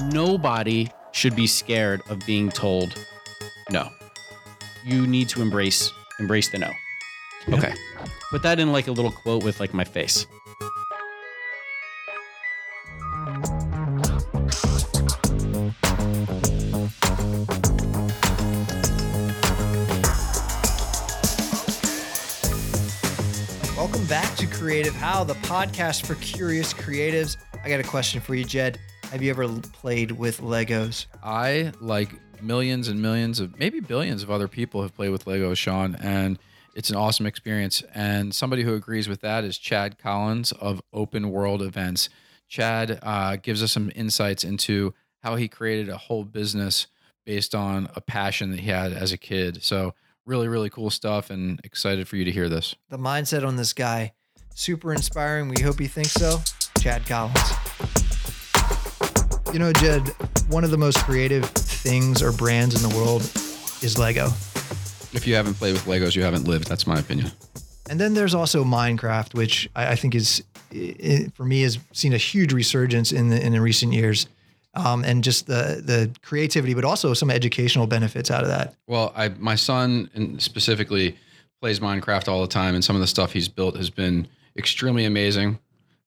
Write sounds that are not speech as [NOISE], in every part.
nobody should be scared of being told no. You need to embrace embrace the no. Okay. Put that in like a little quote with like my face. Welcome back to Creative How, the podcast for curious creatives. I got a question for you, Jed. Have you ever played with Legos? I like millions and millions of maybe billions of other people have played with Lego, Sean, and it's an awesome experience. And somebody who agrees with that is Chad Collins of Open World Events. Chad uh, gives us some insights into how he created a whole business based on a passion that he had as a kid. So really, really cool stuff, and excited for you to hear this. The mindset on this guy, super inspiring. We hope you think so. Chad Collins. You know, Jed, one of the most creative things or brands in the world is Lego. If you haven't played with Legos, you haven't lived. That's my opinion. And then there's also Minecraft, which I, I think is, i for me, has seen a huge resurgence in the in the recent years, um, and just the the creativity, but also some educational benefits out of that. Well, I my son specifically plays Minecraft all the time, and some of the stuff he's built has been extremely amazing.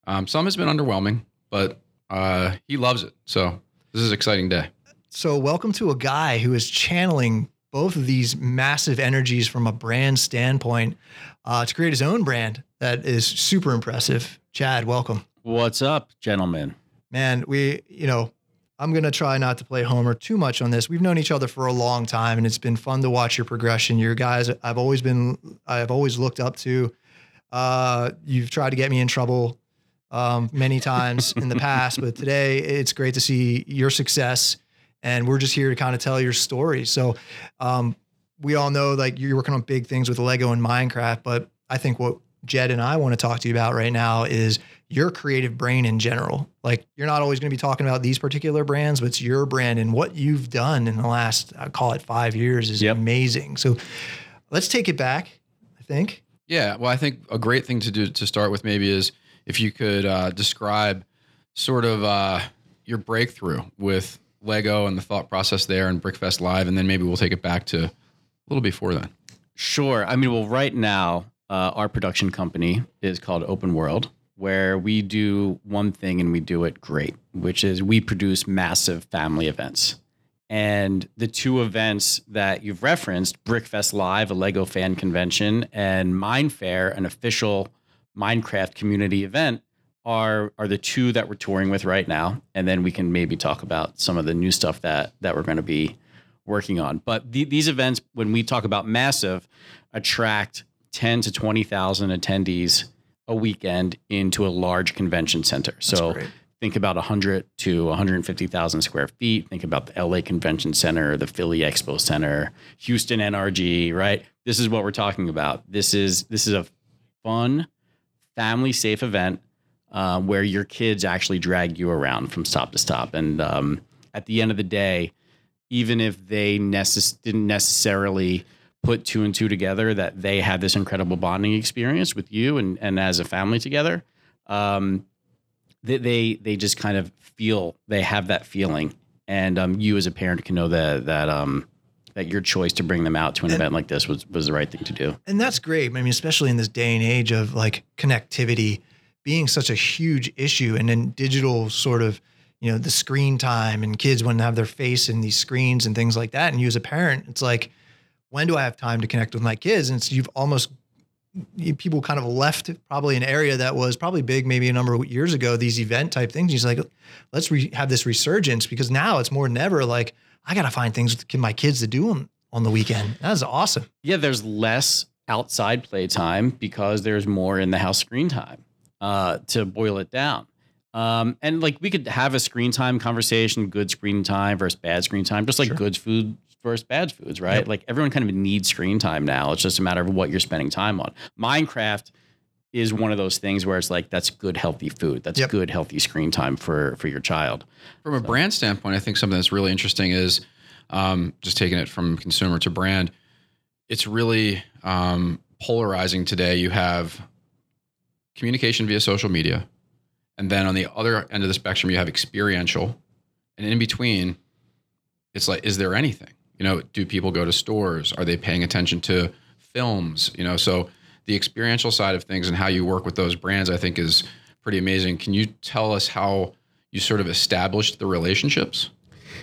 Um, some has been underwhelming, but uh, he loves it. So this is an exciting day. So, welcome to a guy who is channeling both of these massive energies from a brand standpoint uh, to create his own brand that is super impressive. Chad, welcome. What's up, gentlemen? Man, we, you know, I'm going to try not to play Homer too much on this. We've known each other for a long time and it's been fun to watch your progression. Your guys, I've always been, I've always looked up to. Uh, you've tried to get me in trouble um, many times in the past, but today it's great to see your success. And we're just here to kind of tell your story. So, um, we all know like you're working on big things with Lego and Minecraft, but I think what Jed and I want to talk to you about right now is your creative brain in general. Like you're not always going to be talking about these particular brands, but it's your brand and what you've done in the last, I call it five years is Yep. amazing. So let's take it back, I think. Yeah, well, I think a great thing to do to start with maybe is if you could uh, describe sort of uh, your breakthrough with Lego and the thought process there and Brickfest Live, and then maybe we'll take it back to a little before then. Sure. I mean, well, right now, uh, our production company is called Open World, where we do one thing and we do it great, which is we produce massive family events. And the two events that you've referenced, Brickfest Live, a Lego fan convention, and MineFaire, an official Minecraft community event, are are the two that we're touring with right now. And then we can maybe talk about some of the new stuff that that we're going to be working on. But the, these events, when we talk about massive, attract ten to twenty thousand attendees a weekend into a large convention center. so think about 100 to 150,000 square feet. Think about the LA Convention Center, the Philly Expo Center, Houston NRG, right? This is what we're talking about. This is this is a fun, family safe event uh, where your kids actually drag you around from stop to stop. And um, at the end of the day, even if they necess- didn't necessarily put two and two together, that they had this incredible bonding experience with you and, and as a family together, um, they, they they just kind of feel they have that feeling, and um, you as a parent can know that that um, that your choice to bring them out to an event like this was was the right thing to do. And that's great. I mean, especially in this day and age of like connectivity being such a huge issue and then digital sort of, you know, the screen time and kids want to have their face in these screens and things like that. And you as a parent, it's like, when do I have time to connect with my kids? And it's, you've almost people kind of left probably an area that was probably big maybe a number of years ago these event type things he's like let's re- have this resurgence because now it's more than ever like i gotta find things with my kids to do on, on the weekend that's awesome Yeah, there's less outside play time because there's more in the house screen time. Uh, to boil it down, um, and like we could have a screen time conversation, good screen time versus bad screen time, just like Sure. good food versus bad foods, right? Yep. Like everyone kind of needs screen time now. It's just a matter of what you're spending time on. Minecraft is one of those things where it's like that's good healthy food. That's Yep. good healthy screen time for for your child. From a brand standpoint, I think something that's really interesting is um, just taking it from consumer to brand. It's really um, polarizing today. You have communication via social media, and then on the other end of the spectrum, you have experiential, And in between, it's like, is there anything? You know, do people go to stores? Are they paying attention to films? You know, so the experiential side of things and how you work with those brands, I think, is pretty amazing. Can you tell us how you sort of established the relationships?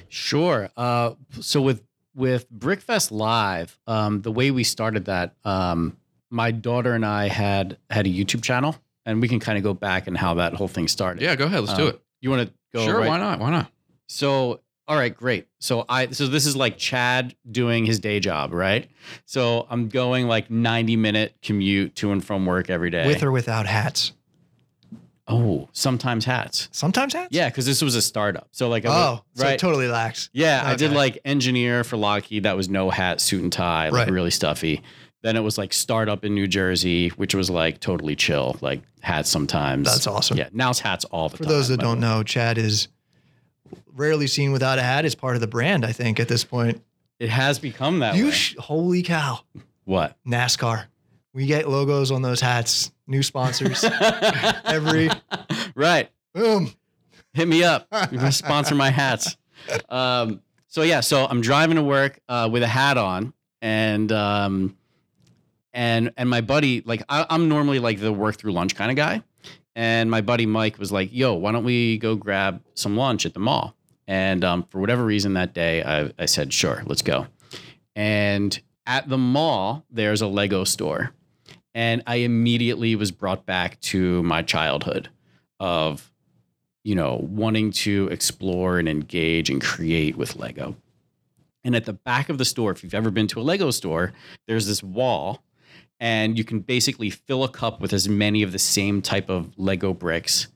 Sure. Uh, so with with Brickfest Live, um, the way we started that, um, my daughter and I had had a YouTube channel, and we can kind of go back and how that whole thing started. Yeah, go ahead. Let's do Um, it. You want to go? Sure. right- Why not? Why not? So, all right, great. So I so this is like Chad doing his day job, right? So I'm going like 90 minute commute to and from work every day. With or without hats. oh, sometimes hats. Sometimes hats. Yeah, because this was a startup. So like, I Oh, so right. totally lax. Yeah, I did like engineer for Lockheed. That was no hat, suit and tie, like Right. really stuffy. Then it was like startup in New Jersey, which was like totally chill, like hats sometimes. That's awesome. Yeah, now it's hats all the For time. For those that don't know, Chad is rarely seen without a hat. is part of the brand, I think, at this point. it has become that You way. sh- holy cow. what? NASCAR. We get logos on those hats, new sponsors. [LAUGHS] Every- right. Boom. hit me up. [LAUGHS] You can sponsor my hats. Um, so yeah, so I'm driving to work uh, with a hat on, and um, and and my buddy, like I, I'm normally like the work through lunch kind of guy, and my buddy Mike was like, "Yo, why don't we go grab some lunch at the mall?" And um, for whatever reason that day, I, I said, "Sure, let's go." And at the mall, there's a Lego store, and I immediately was brought back to my childhood of you know, wanting to explore and engage and create with Lego. And at the back of the store, if you've ever been to a Lego store, there's this wall, and you can basically fill a cup with as many of the same type of Lego bricks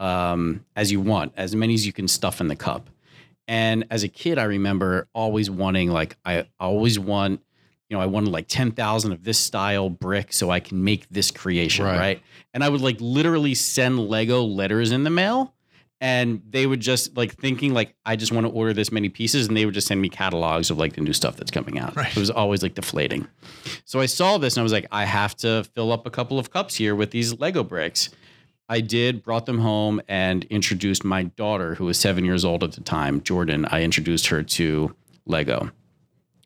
um, as you want, as many as you can stuff in the cup. And as a kid, I remember always wanting, like, I always want, you know, I wanted like 10,000 of this style brick so I can make this creation, Right. right? And I would like literally send Lego letters in the mail and they would just like thinking like I just want to order this many pieces and they would just send me catalogs of like the new stuff that's coming out. Right. It was always like deflating. So I saw this and I was like I have to fill up a couple of cups here with these Lego bricks. I did, brought them home and introduced my daughter who was 7 years old at the time, Jordan. I introduced her to Lego.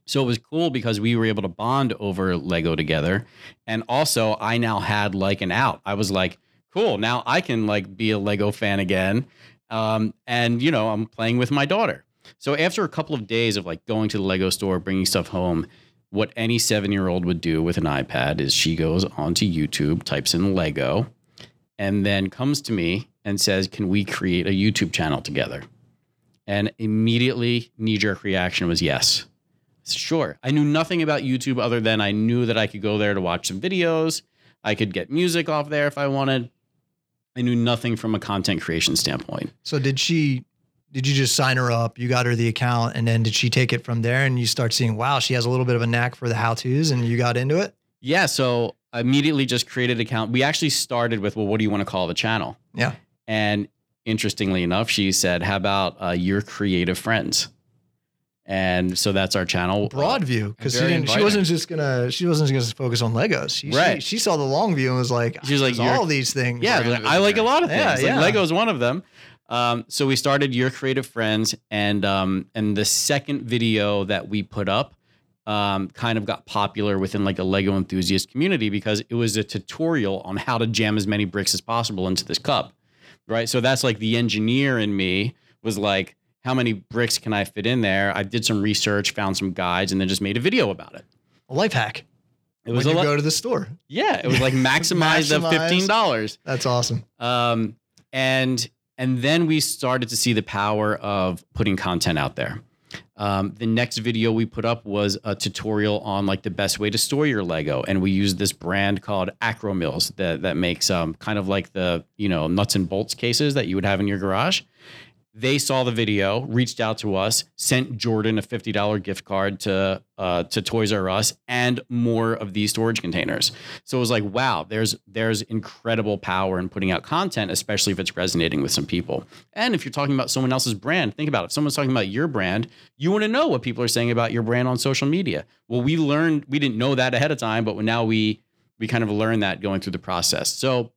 So it was cool because we were able to bond over Lego together. And also I now had like an out. I was like, cool, now I can like be a Lego fan again. Um, and you know, I'm playing with my daughter. So after a couple of days of like going to the Lego store, bringing stuff home, what any seven year old would do with an iPad is she goes onto YouTube, types in Lego, and then comes to me and says, Can we create a YouTube channel together? And immediately, knee jerk reaction was yes. Sure. I knew nothing about YouTube other than I knew that I could go there to watch some videos. I could get music off there if I wanted. I knew nothing from a content creation standpoint. So did she did you just sign her up? You got her the account and then did she take it from there and you start seeing, wow, she has a little bit of a knack for the how-tos and you got into it? Yeah, so I immediately just created an account. We actually started with, well, what do you want to call the channel? Yeah. And interestingly enough, she said, how about uh, your creative friends? And so that's our channel. Broad view. Because she didn't she wasn't just gonna she wasn't just gonna focus on Legos. She, Right. she, she saw the long view and was like, She was like, all these things. Yeah, like, I like a lot of Yeah, things. yeah. Like Lego's one of them. Um, so we started Your Creative Friends, and um, and the second video that we put up um, kind of got popular within like a Lego enthusiast community because it was a tutorial on how to jam as many bricks as possible into this cup, right? So that's like the engineer in me was like, how many bricks can I fit in there? I did some research, found some guides, and then just made a video about it. A life hack. It was when a you lo- go to the store. yeah, it was like [LAUGHS] maximize the fifteen dollars. That's awesome. Um, and and then we started to see the power of putting content out there. Um, the next video we put up was a tutorial on like the best way to store your Lego, and we used this brand called Akro-Mils that that makes um, kind of like the you know nuts and bolts cases that you would have in your garage. They saw the video, reached out to us, sent Jordan a fifty dollar gift card to uh, to Toys R Us, and more of these storage containers. So it was like, wow, there's there's incredible power in putting out content, especially if it's resonating with some people. And if you're talking about someone else's brand, think about it. If someone's talking about your brand, you want to know what people are saying about your brand on social media. Well, we learned we didn't know that ahead of time, but now we we kind of learned that going through the process. So,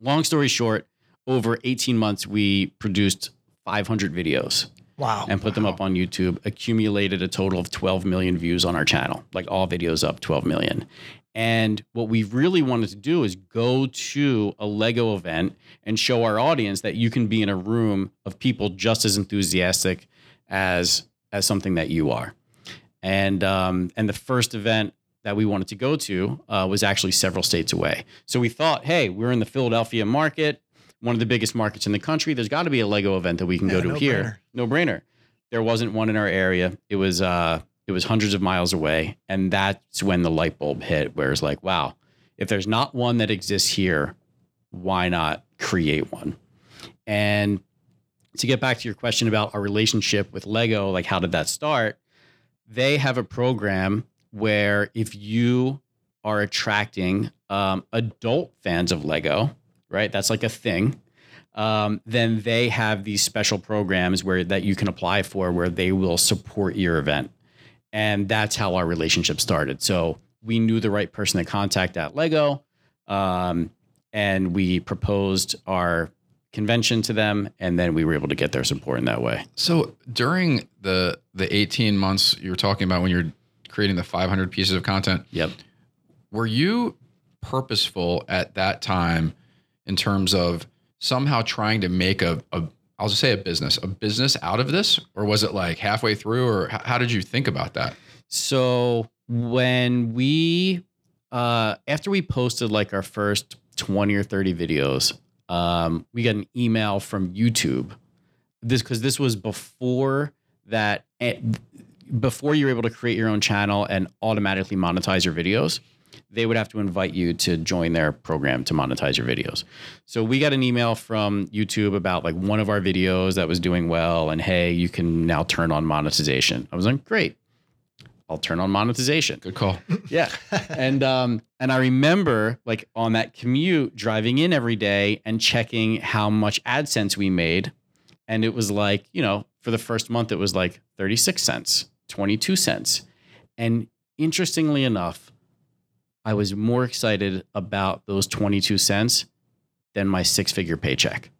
long story short, over 18 months, we produced 500 videos Wow. and put them up on YouTube, accumulated a total of 12 million views on our channel, like all videos up 12 million. And what we really wanted to do is go to a Lego event and show our audience that you can be in a room of people just as enthusiastic as as something that you are. And um, and the first event that we wanted to go to uh, was actually several states away. So we thought, hey, we're in the Philadelphia market, one of the biggest markets in the country. There's got to be a Lego event that we can Yeah, go to no here. brainer. No brainer. There wasn't one in our area. It was uh, it was hundreds of miles away, and that's when the light bulb hit. Where it's like, wow, if there's not one that exists here, why not create one? And to get back to your question about our relationship with Lego, like how did that start? They have a program where if you are attracting um, adult fans of Lego, right? That's like a thing. Um, then they have these special programs where that you can apply for where they will support your event. And that's how our relationship started. So we knew the right person to contact at Lego. Um, and we proposed our convention to them and then we were able to get their support in that way. So during the the 18 months you were talking about when you're creating the 500 pieces of content, Yep. were you purposeful at that time in terms of somehow trying to make a, a I'll just say a business, a business out of this, or was it like halfway through, or how did you think about that? So when we uh after we posted like our first 20 or 30 videos, um, we got an email from YouTube. This because this was before that eh, before you were able to create your own channel and automatically monetize your videos. They would have to invite you to join their program to monetize your videos. So we got an email from YouTube about like one of our videos that was doing well, and hey, you can now turn on monetization. I was like, great. I'll turn on monetization. Good call. [LAUGHS] Yeah. and um and I remember like on that commute driving in every day and checking how much AdSense we made. And it was like, you know, for the first month it was like 36 cents, 22 cents. And interestingly enough, I was more excited about those 22 cents than my six-figure paycheck.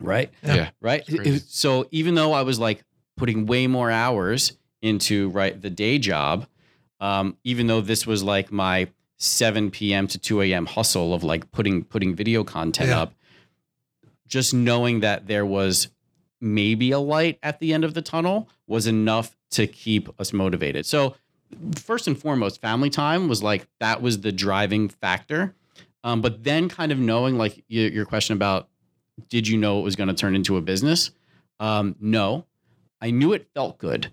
Right? Yeah. Yeah. right? It's crazy. It- So even though I was like putting way more hours into right the day job, um, even though this was like my 7 p.m. to 2 a.m. hustle of like putting putting video content Yeah. up, just knowing that there was maybe a light at the end of the tunnel was enough to keep us motivated. So first and foremost, family time was like that was the driving factor. Um, but then kind of knowing like your, your question about did you know it was going to turn into a business? Um, no, I knew it felt good.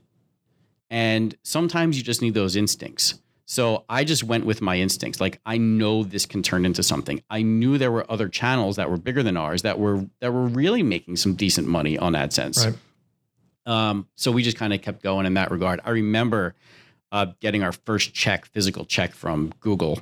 And sometimes you just need those instincts. So I just went with my instincts. Like I know this can turn into something. I knew there were other channels that were bigger than ours that were that were really making some decent money on AdSense. Right. Um, so we just kind of kept going in that regard. I remember uh, getting our first check, physical check from Google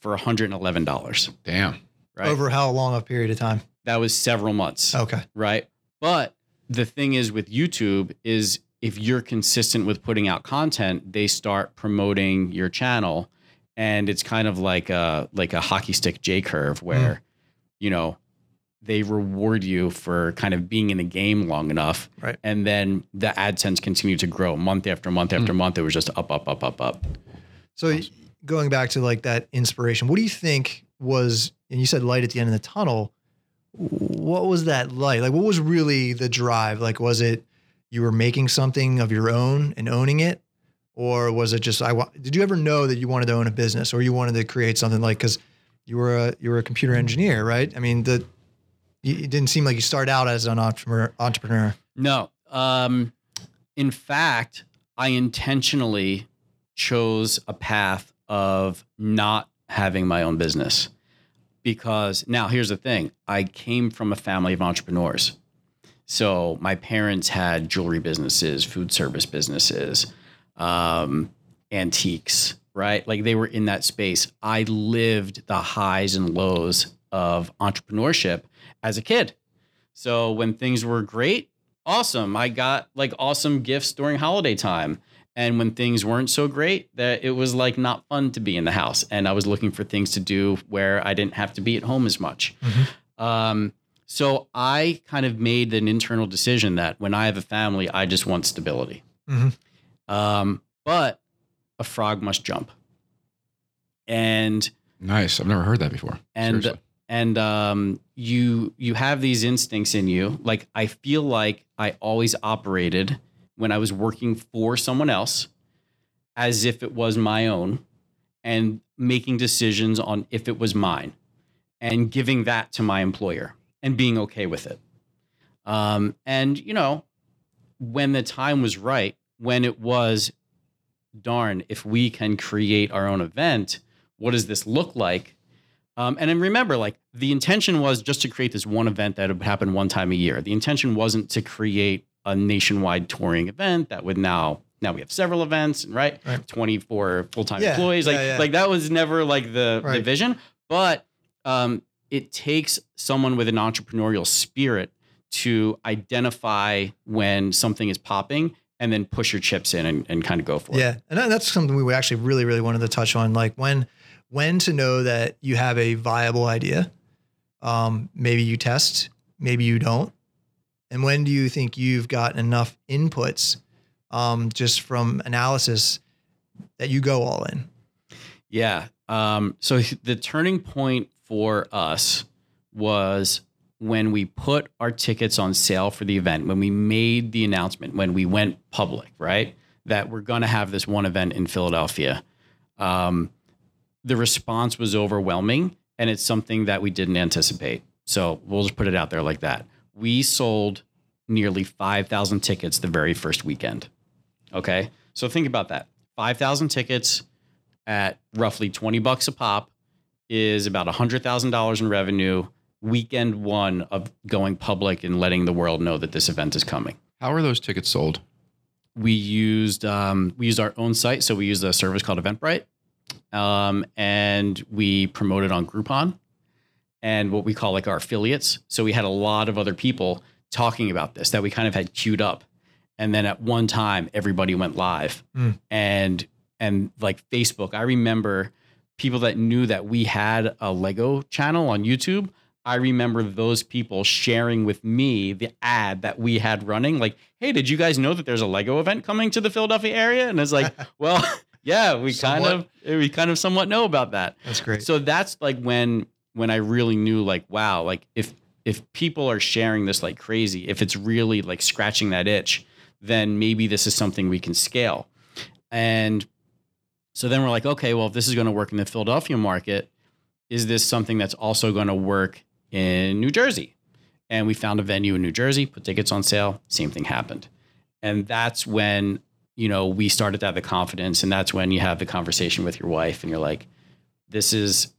for $111. Damn. Right. Over how long a period of time? that was several months Okay. right? But the thing is with YouTube is if you're consistent with putting out content, they start promoting your channel, and it's kind of like a like a hockey stick J curve where, you know, they reward you for kind of being in the game long enough, Right. And then the AdSense continued to grow month after month after mm. month. It was just up, up, up, up, up. So going back to like that inspiration, what do you think was, and you said light at the end of the tunnel. What was that light? Like, what was really the drive? Like, was it you were making something of your own and owning it? Or was it just, I wa- did you ever know that you wanted to own a business or you wanted to create something like, cause you were a, you were a computer engineer, right? I mean, the, it didn't seem like you started out as an entrepreneur, entrepreneur. No. Um, in fact, I intentionally chose a path of not having my own business because now here's the thing I came from a family of entrepreneurs. So my parents had jewelry businesses, food service businesses, um, antiques, right? Like they were in that space. I lived the highs and lows of entrepreneurship as a kid. So when things were great, awesome. I got like awesome gifts during holiday time. And when things weren't so great, that it was like not fun to be in the house. And I was looking for things to do where I didn't have to be at home as much. Um, So I kind of made an internal decision that when I have a family, I just want stability. Mhm. Um, but a frog must jump. And Nice. I've never heard that before. and Seriously. And um, you you have these instincts in you. Like I feel like I always operated when I was working for someone else as if it was my own, and making decisions on if it was mine, and giving that to my employer and being okay with it. Um, and you know, when the time was right, when it was, darn, if we can create our own event, what does this look like? Um, and then remember, like the intention was just to create this one event that would happen one time a year. The intention wasn't to create a nationwide touring event that would now now we have several events, right? Right. Twenty four full time Yeah, employees. Like yeah, yeah. like that was never like the the vision. But um, it takes someone with an entrepreneurial spirit to identify when something is popping and then push your chips in and, and kind of go for it. Yeah, and that's something we actually really, really wanted to touch on. Like when, when to know that you have a viable idea. Um, maybe you test, maybe you don't, and when do you think you've got enough inputs, um, just from analysis, that you go all in? Yeah. Um, so the turning point for us was when we put our tickets on sale for the event, when we made the announcement, when we went public, right? That we're going to have this one event in Philadelphia. Um, the response was overwhelming, and it's something that we didn't anticipate. So we'll just put it out there like that. We sold nearly 5,000 tickets the very first weekend. Okay. So think about that 5,000 tickets at roughly 20 bucks a pop is about $100,000 in revenue weekend one of going public and letting the world know that this event is coming. How are those tickets sold? We used um, we used our own site, so we used a service called Eventbrite, um, and we promoted on Groupon and what we call like our affiliates. So we had a lot of other people talking about this that we kind of had queued up, and then at one time everybody went live, Mm. and and like Facebook, I remember people that knew that we had a Lego channel on YouTube. I remember those people sharing with me the ad that we had running. Like, hey, did you guys know that there's a Lego event coming to the Philadelphia area? And it's like, [LAUGHS] well, yeah, we kind of eh, we kind of somewhat know about that. That's great. So that's like when when I really knew like wow, like if if people are sharing this like crazy, if it's really like scratching that itch, then maybe this is something we can scale. And so then we're like, okay, well, if this is going to work in the Philadelphia market, is this something that's also going to work in New Jersey? And we found a venue in New Jersey, put tickets on sale, same thing happened. And that's when, you know, we started to have the confidence and that's when you have the conversation with your wife and you're like, this is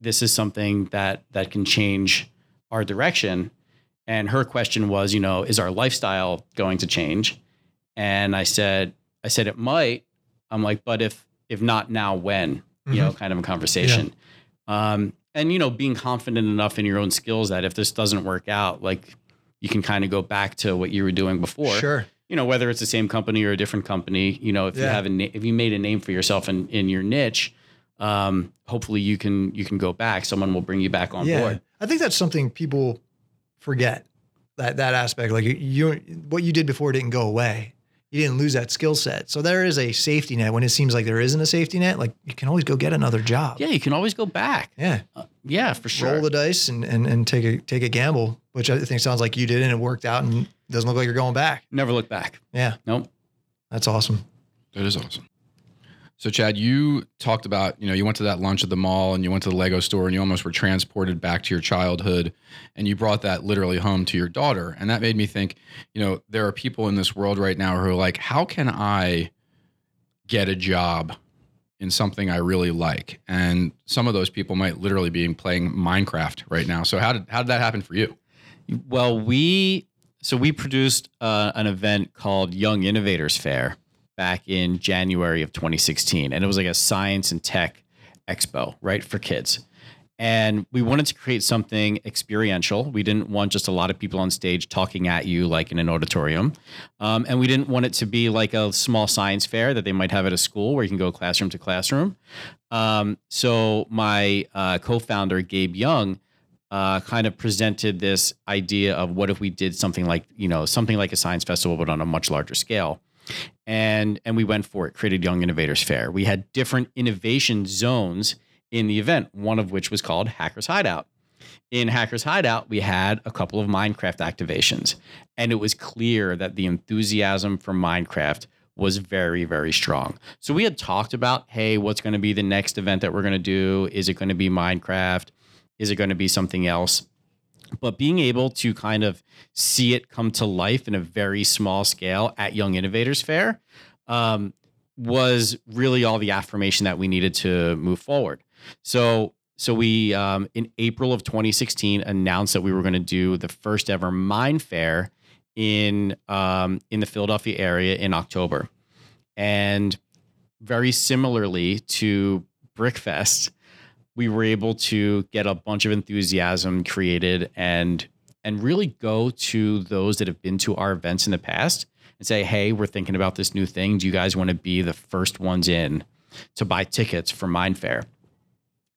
this is something that that can change our direction. And her question was, you know, is our lifestyle going to change? And I said, I said it might. I'm like, but if if not now, when? You know, kind of a conversation. Um, and you know, being confident enough in your own skills that if this doesn't work out, like you can kind of go back to what you were doing before. sure. You know, whether it's the same company or a different company. You know, if you have a na- if you made a name for yourself in in your niche, um, hopefully you can you can go back. Someone will bring you back on yeah. board. I think that's something people forget that that aspect. Like you, you, what you did before didn't go away. You didn't lose that skill set. So there is a safety net when it seems like there isn't a safety net. Like you can always go get another job. Yeah, you can always go back. Yeah. Uh, yeah, for sure. Roll the dice and, and and take a take a gamble, which I think sounds like you did and it worked out and doesn't look like you're going back. Never look back. Yeah. Nope. That's awesome. That is awesome. So, Chad, you talked about, you know, you went to that lunch at the mall and you went to the Lego store and you almost were transported back to your childhood and you brought that literally home to your daughter. And that made me think, you know, there are people in this world right now who are like, how can I get a job in something I really like? And some of those people might literally be playing Minecraft right now. So, how did, how did that happen for you? Well, we so we produced uh, an event called Young Innovators Fair back in January of 2016, and it was like a science and tech expo, right, for kids. And we wanted to create something experiential. We didn't want just a lot of people on stage talking at you like in an auditorium. Um, and we didn't want it to be like a small science fair that they might have at a school where you can go classroom to classroom. Um, so my uh, co founder, Gabe Young, uh, kind of presented this idea of what if we did something like you know something like a science festival but on a much larger scale and and we went for it created young innovators fair. We had different innovation zones in the event one of which was called hackers hideout. In hackers hideout we had a couple of minecraft activations and it was clear that the enthusiasm for minecraft was very very strong. So we had talked about hey what's going to be the next event that we're going to do? Is it going to be minecraft? Is it going to be something else? But being able to kind of see it come to life in a very small scale at Young Innovators Fair um, was really all the affirmation that we needed to move forward. So, so we um, in April of 2016 announced that we were going to do the first ever MineFaire in um, in the Philadelphia area in October, and very similarly to Brickfest, we were able to get a bunch of enthusiasm created and and really go to those that have been to our events in the past and say, "Hey, we're thinking about this new thing. Do you guys want to be the first ones in to buy tickets for MineFaire?"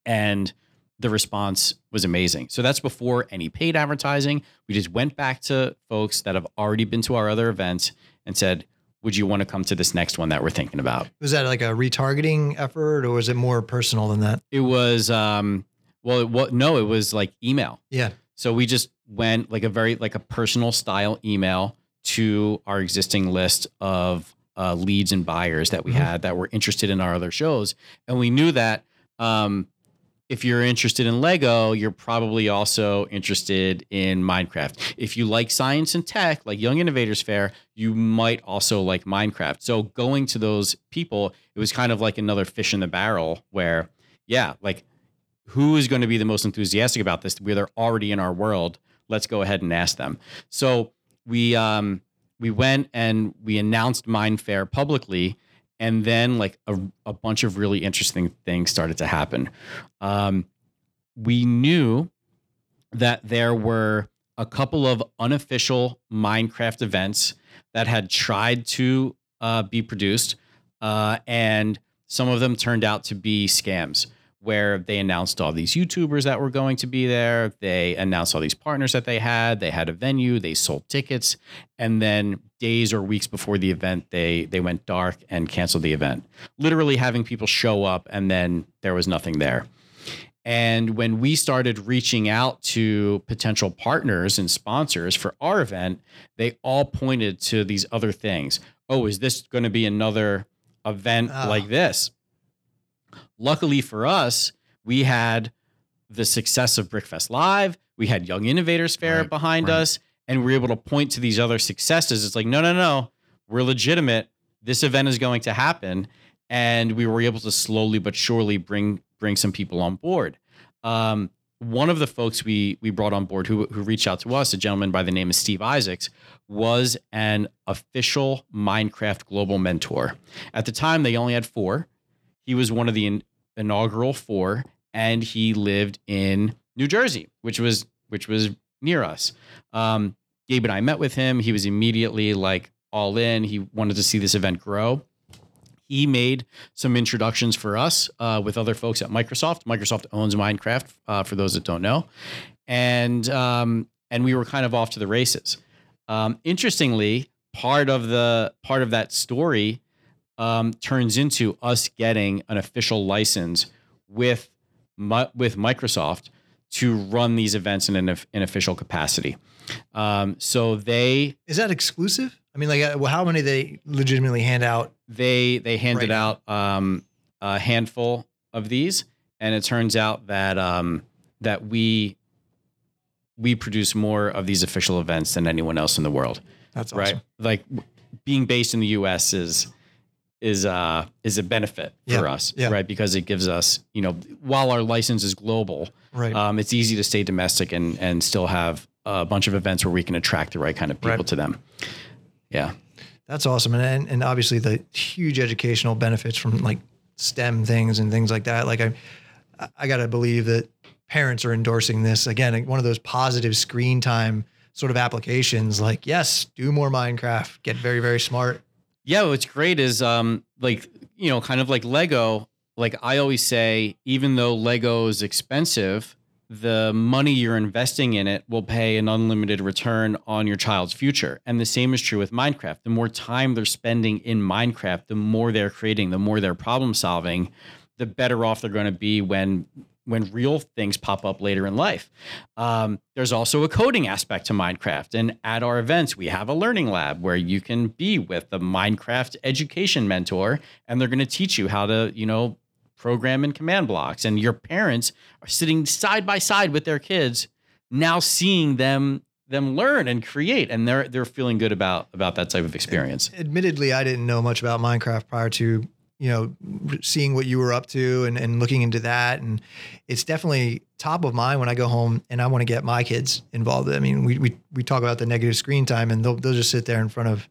And the response was amazing. So that's before any paid advertising. We just went back to folks that have already been to our other events and said, would you want to come to this next one that we're thinking about? Was that like a retargeting effort or was it more personal than that? It was, um, well, it was, no, it was like email. Yeah. So we just went like a very, like a personal style email to our existing list of uh, leads and buyers that we mm-hmm. had that were interested in our other shows. And we knew that, um, if you're interested in Lego, you're probably also interested in Minecraft. If you like science and tech, like Young Innovators Fair, you might also like Minecraft. So going to those people, it was kind of like another fish in the barrel where, yeah, like who is going to be the most enthusiastic about this? Where they're already in our world. Let's go ahead and ask them. So we um we went and we announced MineFaire publicly and then like a, a bunch of really interesting things started to happen. Um, we knew that there were a couple of unofficial minecraft events that had tried to uh, be produced uh, and some of them turned out to be scams where they announced all these YouTubers that were going to be there. They announced all these partners that they had. They had a venue. They sold tickets, and then days or weeks before the event, they they went dark and canceled the event. Literally having people show up, and then there was nothing there. And when we started reaching out to potential partners and sponsors for our event, they all pointed to these other things. Oh, is this going to be another event oh. like this? Luckily for us, we had the success of Brickfest Live. We had Young Innovators Fair right, behind right. us, and we were able to point to these other successes. It's like, no, no, no, we're legitimate. This event is going to happen, and we were able to slowly but surely bring bring some people on board. Um, one of the folks we we brought on board who who reached out to us, a gentleman by the name of Steve Isaacs, was an official Minecraft global mentor. At the time, they only had four. He was one of the inaugural four, and he lived in New Jersey, which was which was near us. Um, Gabe and I met with him. He was immediately like all in. He wanted to see this event grow. He made some introductions for us uh, with other folks at Microsoft. Microsoft owns Minecraft, uh, for those that don't know, and um, and we were kind of off to the races. Um, interestingly, part of the part of that story um, turns into us getting an official license with with Microsoft to run these events in an, an official capacity. Um, so they is that exclusive? I mean, like, uh, well, how many they legitimately hand out? They they handed right out um, a handful of these, and it turns out that um, that we we produce more of these official events than anyone else in the world. That's awesome. right. Like being based in the U.S. is is uh is a benefit for us, yeah. right? Because it gives us, you know, while our license is global, right? Um, it's easy to stay domestic and and still have a bunch of events where we can attract the right kind of people right. to them. Yeah, that's awesome, and and obviously the huge educational benefits from like STEM things and things like that. Like I, I got to believe that parents are endorsing this again. One of those positive screen time sort of applications. Like yes, do more Minecraft, get very very smart yeah, what's great is um like you know kind of like Lego. Like I always say, even though Lego is expensive, the money you're investing in it will pay an unlimited return on your child's future. And the same is true with Minecraft. The more time they're spending in Minecraft, the more they're creating, the more they're problem solving, the better off they're going to be when when real things pop up later in life. Um, there's also a coding aspect to Minecraft. And at our events, we have a learning lab where you can be with the Minecraft education mentor, and they're going to teach you how to, you know, program in command blocks. And your parents are sitting side by side with their kids, now seeing them them learn and create and they're they're feeling good about about that type of experience. Admittedly, I didn't know much about Minecraft prior to you know seeing what you were up to and, and looking into that and it's definitely top of mind when I go home and I want to get my kids involved. I mean, we we we talk about the negative screen time and they'll they'll just sit there in front of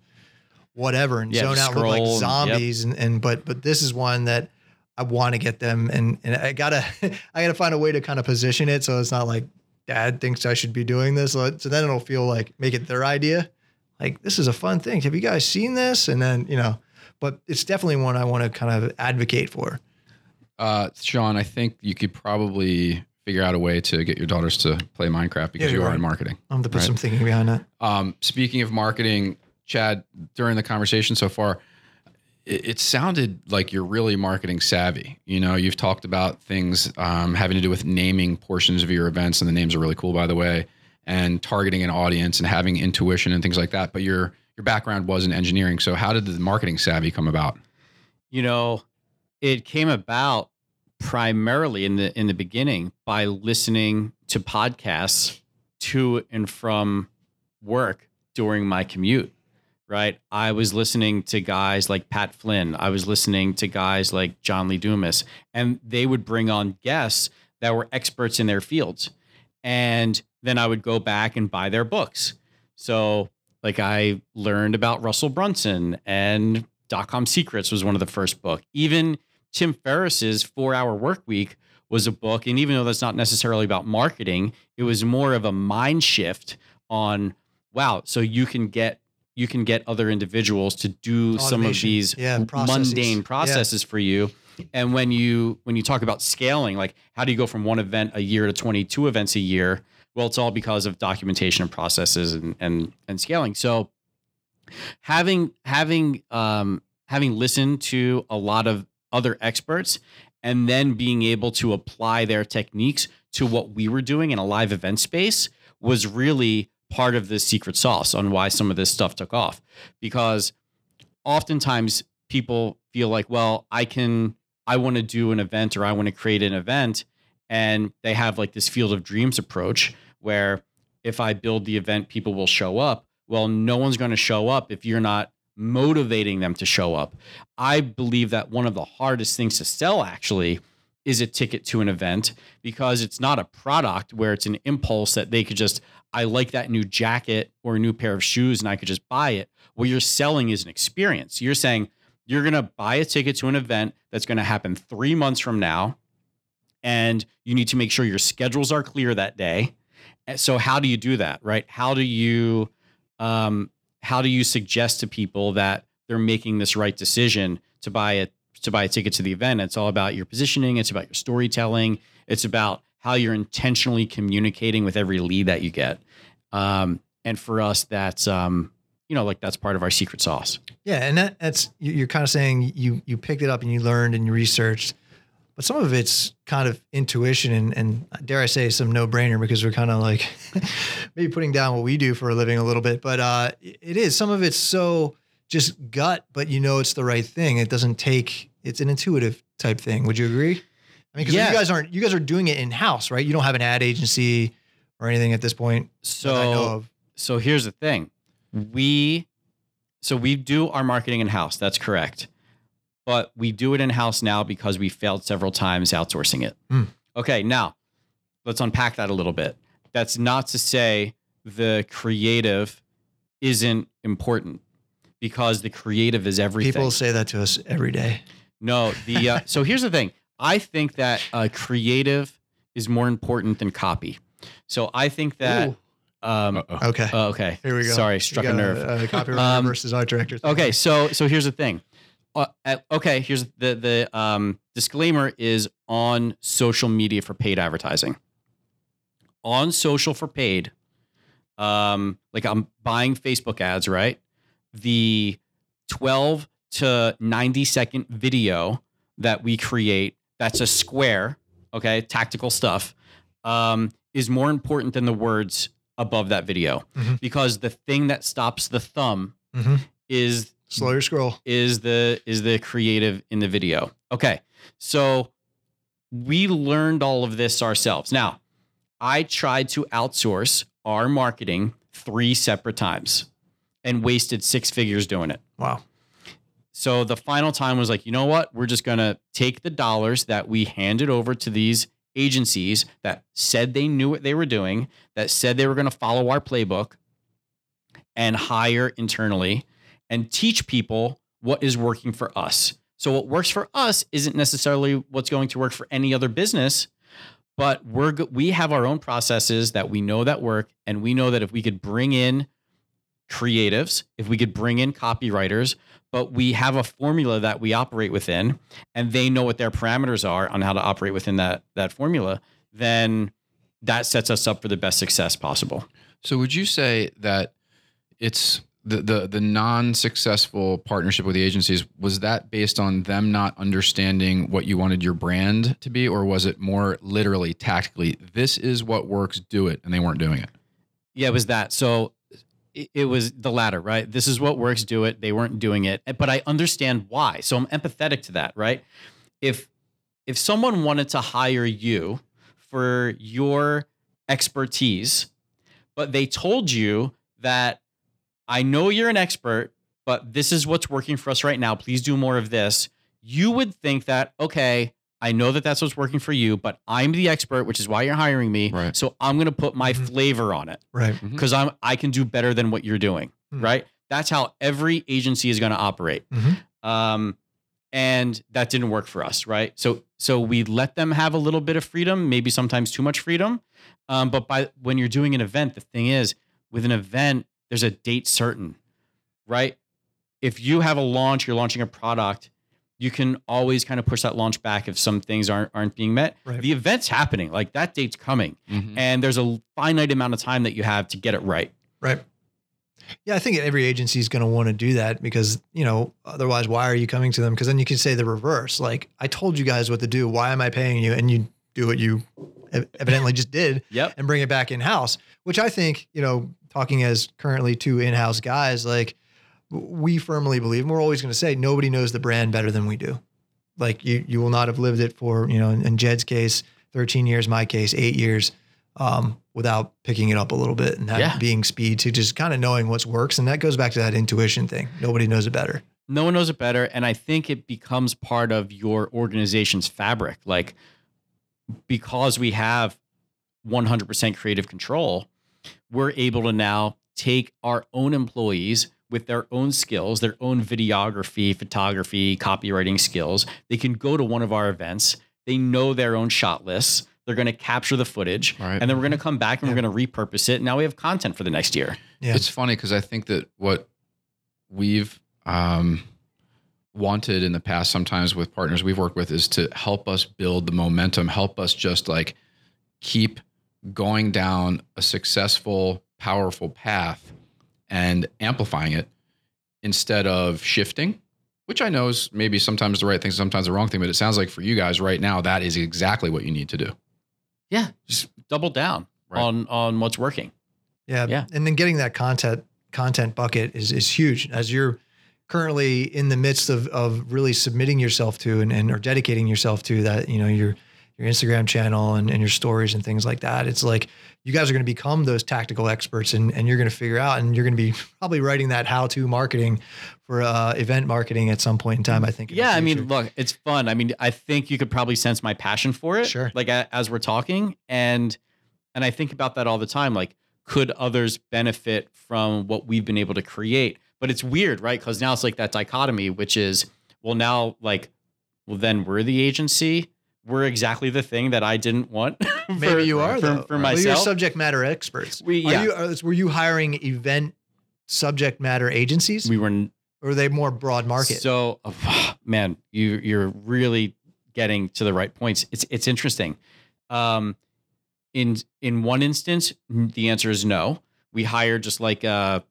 whatever and Yeah, zone out, scroll like and- yep. zombies and, and but but this is one that I want to get them and and I gotta [LAUGHS] I gotta find a way to kind of position it so it's not like dad thinks I should be doing this. So then it'll feel like make it their idea. Like this is a fun thing. Have you guys seen this? And then, you know, but it's definitely one I want to kind of advocate for. Uh, Sean, I think you could probably figure out a way to get your daughters to play Minecraft because Yeah, you you're right. in marketing. I'm to put Right. some thinking behind that. Um, speaking of marketing, Chad, during the conversation so far, it, it sounded like you're really marketing savvy. You know, you've talked about things um, having to do with naming portions of your events, and the names are really cool, by the way, and targeting an audience and having intuition and things like that. But your your background was in engineering, so how did the marketing savvy come about? you know, it came about primarily in the in the beginning by listening to podcasts to and from work during my commute. Right, I was listening to guys like Pat Flynn. I was listening to guys like John Lee Dumas, and they would bring on guests that were experts in their fields, and then I would go back and buy their books. So, like, I learned about Russell Brunson and Dot Com Secrets was one of the first book. Even Tim Ferriss's Four Hour Work Week was a book, and even though that's not necessarily about marketing, it was more of a mind shift on wow. So you can get you can get other individuals to do some of these Yeah, processes. mundane Yeah. processes for you. And when you when you talk about scaling, like how do you go from one event a year to 22 events a year? Well, it's all because of documentation and processes and and and scaling. So having having um, having listened to a lot of other experts and then being able to apply their techniques to what we were doing in a live event space was really part of the secret sauce on why some of this stuff took off because oftentimes people feel like well i can i want to do an event or i want to create an event and they have like this field of dreams approach where if i build the event people will show up well no one's going to show up if you're not motivating them to show up i believe that one of the hardest things to sell actually is a ticket to an event because it's not a product where it's an impulse that they could just I like that new jacket or a new pair of shoes and I could just buy it. What you're selling is an experience. You're saying you're going to buy a ticket to an event that's going to happen 3 months from now and you need to make sure your schedules are clear that day. And So how do you do that, right? How do you um how do you suggest to people that they're making this right decision to buy a to buy a ticket to the event? It's all about your positioning, it's about your storytelling, it's about how you're intentionally communicating with every lead that you get. Um, and for us, that's um, you know, like that's part of our secret sauce. Yeah, and that, that's you're kind of saying you you picked it up and you learned and you researched, but some of it's kind of intuition and and dare I say some no brainer because we're kind of like [LAUGHS] maybe putting down what we do for a living a little bit, but uh, it is some of it's so just gut, but you know it's the right thing. It doesn't take it's an intuitive type thing. Would you agree? I mean, because Yeah. you guys aren't you guys are doing it in house, right? You don't have an ad agency or anything at this point So that I know of. so here's the thing we so we do our marketing in house that's correct but we do it in house now because we failed several times outsourcing it Hmm. okay now let's unpack that a little bit that's not to say the creative isn't important because the creative is everything People say that to us every day. no, the uh, [LAUGHS] so here's the thing. I think that uh, creative is more important than copy. So I think that. Ooh. Um, Okay. oh, okay. Here we go. Sorry, struck a got nerve. Uh, copywriter Um, versus art director. Okay, so so here's the thing. Uh, uh, okay, here's the the um, disclaimer is on social media for paid advertising. on social for paid, um, like I'm buying Facebook ads, right? The 12 to 90 second video that we create, that's a square, okay, tactical stuff, um, is more important than the words above that video Mhm. because the thing that stops the thumb Mhm. is Slow your scroll. is the is the creative in the video. Okay. So we learned all of this ourselves. Now, I tried to outsource our marketing three separate times and wasted six figures doing it. Wow. So the final time was like, you know what? We're just going to take the dollars that we handed over to these agencies that said they knew what they were doing, that said they were going to follow our playbook and hire internally and teach people what is working for us. So what works for us isn't necessarily what's going to work for any other business, but we're we have our own processes that we know that work and we know that if we could bring in creatives, if we could bring in copywriters, but we have a formula that we operate within and they know what their parameters are on how to operate within that that formula, then that sets us up for the best success possible. So would you say that it's the the the non-successful partnership with the agencies was that based on them not understanding what you wanted your brand to be or was it more literally tactically this is what works do it and they weren't doing it? Yeah, it was that. So it was the latter, right? This is what works, do it. They weren't doing it, but I understand why. So I'm empathetic to that, right? If if someone wanted to hire you for your expertise, but they told you that I know you're an expert, but this is what's working for us right now. Please do more of this. You would think that, okay, I know that that's what's working for you, but I'm the expert, which is why you're hiring me. Right. So I'm going to put my Mhm. flavor on it Right. because I'm I can do better than what you're doing, Hmm. right? That's how every agency is going to operate. Mhm. Um, and that didn't work for us, right? So so we let them have a little bit of freedom, maybe sometimes too much freedom. Um, but by when you're doing an event, the thing is, with an event, there's a date certain, right? If you have a launch, you're launching a product, you can always kind of push that launch back if some things aren't aren't being met. Right. The event's happening, like that date's coming, Mhm. and there's a finite amount of time that you have to get it right. Right. Yeah, I think every agency is going to want to do that because, you know, otherwise, why are you coming to them? Because then you can say the reverse. Like, I told you guys what to do. Why am I paying you? And you do what you evidently just did Yep. and bring it back in house, which I think, you know, talking as currently two in house guys, like, we firmly believe, and we're always going to say, nobody knows the brand better than we do. Like, you, you will not have lived it for, you know, in, in Jed's case, 13 years, my case, eight years um, without picking it up a little bit and that Yeah. being speed to just kind of knowing what's works. And that goes back to that intuition thing. Nobody knows it better. no one knows it better and i think it becomes part of your organization's fabric like because we have 100% creative control we're able to now take our own employees with their own skills their own videography photography copywriting skills they can go to one of our events they know their own shot lists they're going to capture the footage Right. and then we're going to come back and Yeah. we're going to repurpose it now we have content for the next year Yeah. It's funny because I think that what we've um, wanted in the past, sometimes with partners we've worked with, is to help us build the momentum, help us just like keep going down a successful, powerful path and amplifying it instead of shifting. Which I know is maybe sometimes the right thing, sometimes the wrong thing, but it sounds like for you guys right now, that is exactly what you need to do. yeah just double down Right. on on what's working Yeah. Yeah. And then getting that content content bucket is is huge as you're currently in the midst of of really submitting yourself to and, and or dedicating yourself to that, you know, your your Instagram channel and, and your stories and things like that. It's like you guys are going to become those tactical experts and, and you're going to figure out and you're going to be [LAUGHS] probably writing that how to marketing for uh, event marketing at some point in time, I think. Yeah, I mean, look, it's fun. I mean, I think you could probably sense my passion for it. Sure. Like as we're talking, and and I think about that all the time. Like, could others benefit from what we've been able to create? But it's weird, right? Because now it's like that dichotomy, which is, well, now like, well, then we're the agency. We're exactly the thing that I didn't want. [LAUGHS] for- Maybe you are for, though. for Well, you're subject matter experts. We- Are yeah. you, are, were you hiring event subject matter agencies, we were n- or are they more broad market? So, oh, [SIGHS] man, you you're really getting to the right points. It's it's interesting. Um, in in one instance, the answer is no. We hired just like a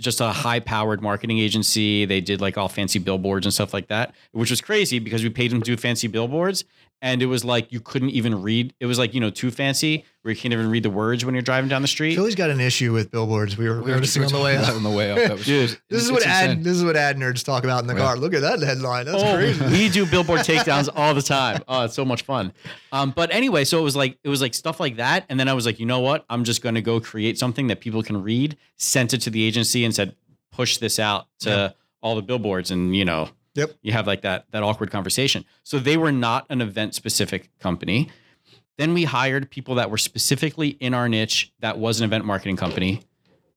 just a high powered marketing agency. They did like all fancy billboards and stuff like that, which was crazy because we paid them to do fancy billboards. And it was like you couldn't even read. It was like, you know, too fancy where you can't even read the words when you're driving down the street. Philly's got an issue with billboards. We were We were noticing on the way up. on the way up. That was, [LAUGHS] Dude, This is it's what ad this is what ad nerds talk about in the Yeah. car. Look at that headline. That's oh, crazy. we do [LAUGHS] billboard takedowns all the time. Oh, it's so much fun. Um, but anyway, so it was like it was like stuff like that, and then I was like, you know what? I'm just going to go create something that people can read. Sent it to the agency and said, push this out to Yep. all the billboards, and you know, Yep. you have like that that awkward conversation. So they were not an event specific company. Then we hired people that were specifically in our niche. That was an event marketing company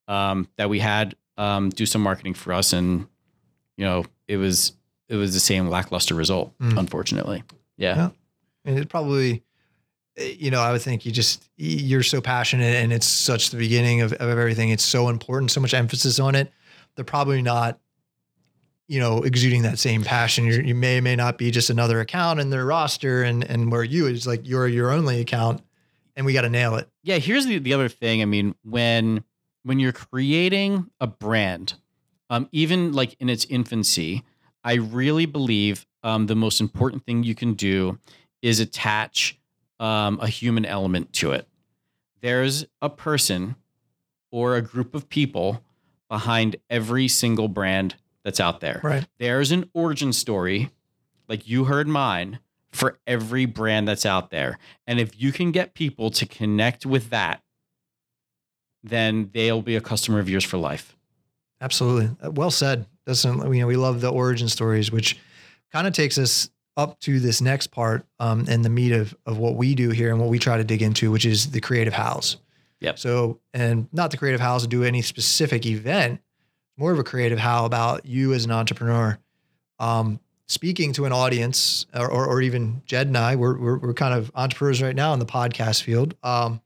um, that we had um, do some marketing for us, and you know, it was it was the same lackluster result, Mm. unfortunately. Yeah. Yeah. And it probably, eh, you know, I would think you just you're so passionate, and it's such the beginning of, of everything. It's so important, so much emphasis on it. They're probably not, you know, exuding that same passion. You're, you may or may not be just another account in their roster, and and where you is like you're your only account, and we got to nail it. yeah here's the, the other thing i mean when when you're creating a brand um, even like in its infancy i really believe um, the most important thing you can do is attach um, a human element to it there's a person or a group of people behind every single brand that's out there Right. there's an origin story like you heard mine for every brand that's out there and if you can get people to connect with that then they'll be a customer of yours for life Absolutely. Uh, Well said. Doesn't you know we love the origin stories, which kind of takes us up to this next part um, and the meat of of what we do here and what we try to dig into, which is the creative house. Yep. So, and not the creative house to do any specific event, more of a creative how about you as an entrepreneur, um, speaking to an audience, or, or, or even Jed and I, we're, we're we're kind of entrepreneurs right now in the podcast field. Um,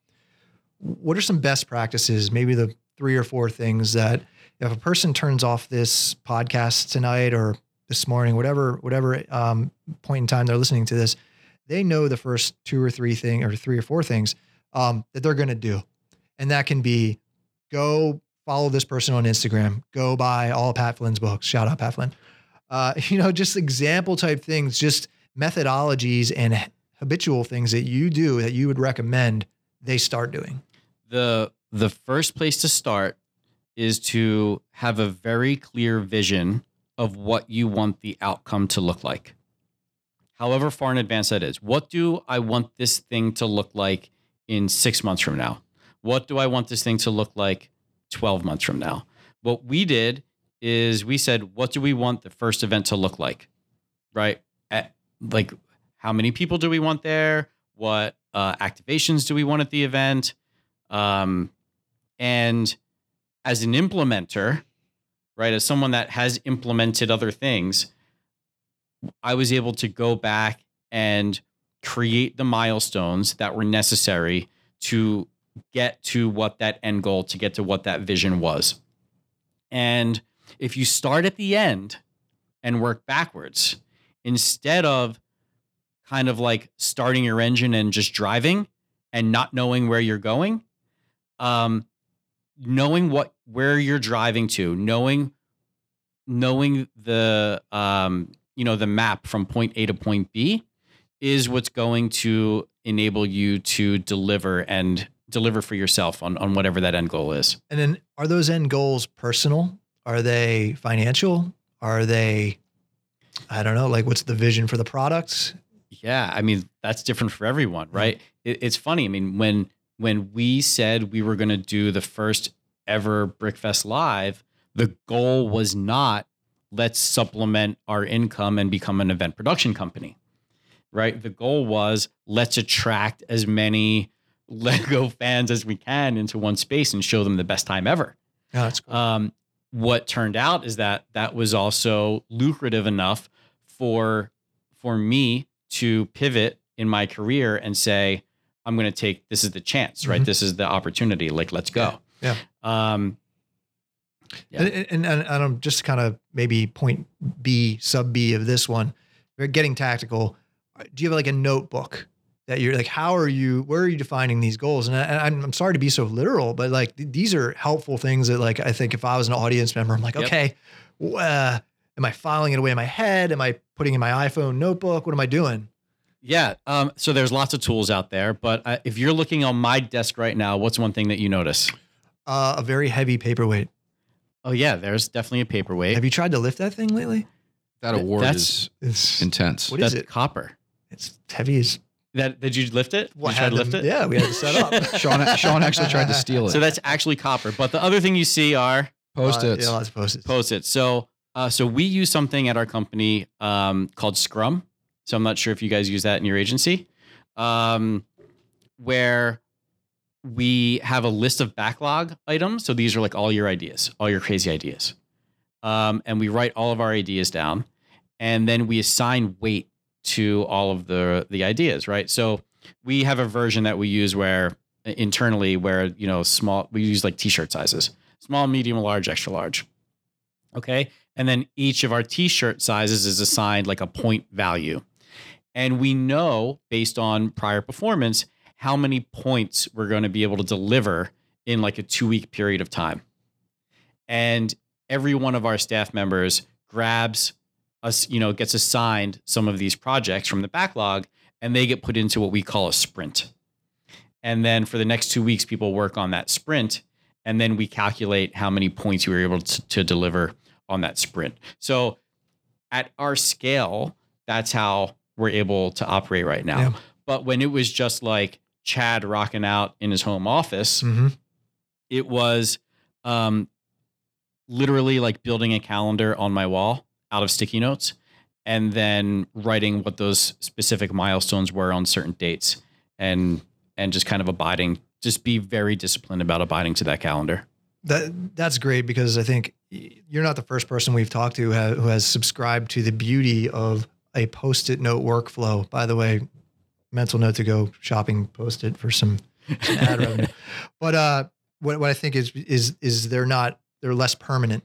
what are some best practices? Maybe the three or four things that if a person turns off this podcast tonight or this morning, whatever whatever um, point in time they're listening to this, they know the first two or three thing or three or four things um, that they're going to do, and that can be go follow this person on Instagram, go buy all Pat Flynn's books. Shout out Pat Flynn. Uh, [LAUGHS] you know, just example type things, just methodologies and habitual things that you do that you would recommend they start doing. the the first place to start is to have a very clear vision of what you want the outcome to look like however far in advance that is what do i want this thing to look like in 6 months from now what do i want this thing to look like 12 months from now. What we did is we said what do we want the first event to look like? Right? At, like how many people do we want there? What uh, activations do we want at the event? Um, and as an implementer, right, as someone that has implemented other things, I was able to go back and create the milestones that were necessary to get to what that end goal, to get to what that vision was. And if you start at the end and work backwards, instead of kind of like starting your engine and just driving and not knowing where you're going, um, knowing what where you're driving to, knowing knowing the um, you know the map from point A to point B is what's going to enable you to deliver and deliver for yourself on on whatever that end goal is. And then are those end goals personal? Are they financial? Are they, I don't know, like what's the vision for the products? Yeah, I mean that's different for everyone, right? It, it's funny. I mean when when we said we were going to do the first ever Brickfest live, the goal was not let's supplement our income and become an event production company, right? The goal was let's attract as many Lego [LAUGHS] fans as we can into one space and show them the best time ever. Yeah, that's cool. Um, what turned out is that that was also lucrative enough for for me to pivot in my career and say, I'm going to take this is the chance, right? Mhm. This is the opportunity. Like, let's go. Yeah. Um, yeah. And, and, and, and I'm just kind of maybe point B, sub B of this one, we're getting tactical. Do you have like a notebook that you're like, how are you, where are you defining these goals? And, I, am I'm sorry to be so literal, but like th- these are helpful things that like, I think if I was an audience member, I'm like, Yep. okay, uh, am I filing it away in my head? Am I putting in my iPhone notebook? What am I doing? Yeah. Um, so there's lots of tools out there, but uh, if you're looking on my desk right now, what's one thing that you notice? Uh, a very heavy paperweight. Oh yeah, there's definitely a paperweight. Have you tried to lift that thing lately? That award that's- is It's intense. What is That's it? copper. It's heavy as That did you lift it? Did what you try to lift it? Yeah, we had to set up. [LAUGHS] Sean, Sean actually tried to steal it. So that's actually copper. But the other thing you see are Post-its. Uh, yeah, lots of post-its. post-its. So uh, so we use something at our company um, called Scrum. So I'm not sure if you guys use that in your agency, um, where we have a list of backlog items. So these are like all your ideas, all your crazy ideas, um, and we write all of our ideas down, and then we assign weight to all of the the ideas. Right. So we have a version that we use where internally where you know small we use like t-shirt sizes small medium large extra large okay and then each of our t-shirt sizes is assigned like a point value and we know based on prior performance how many points we're going to be able to deliver in like a two week period of time and every one of our staff members grabs us you know gets assigned some of these projects from the backlog and they get put into what we call a sprint and then for the next two weeks people work on that sprint and then we calculate how many points we were able to, to deliver on that sprint. So at our scale, that's how we're able to operate right now. Yeah. But when it was just like Chad rocking out in his home office, hmm it was um, literally like building a calendar on my wall out of sticky notes and then writing what those specific milestones were on certain dates and and just kind of abiding just be very disciplined about abiding to that calendar That that's great because I think you're not the first person we've talked to who has subscribed to the beauty of a post-it note workflow. By the way, mental note to go shopping post-it for some, some ad revenue. [LAUGHS] But uh, what what I think is is is they're not they're less permanent,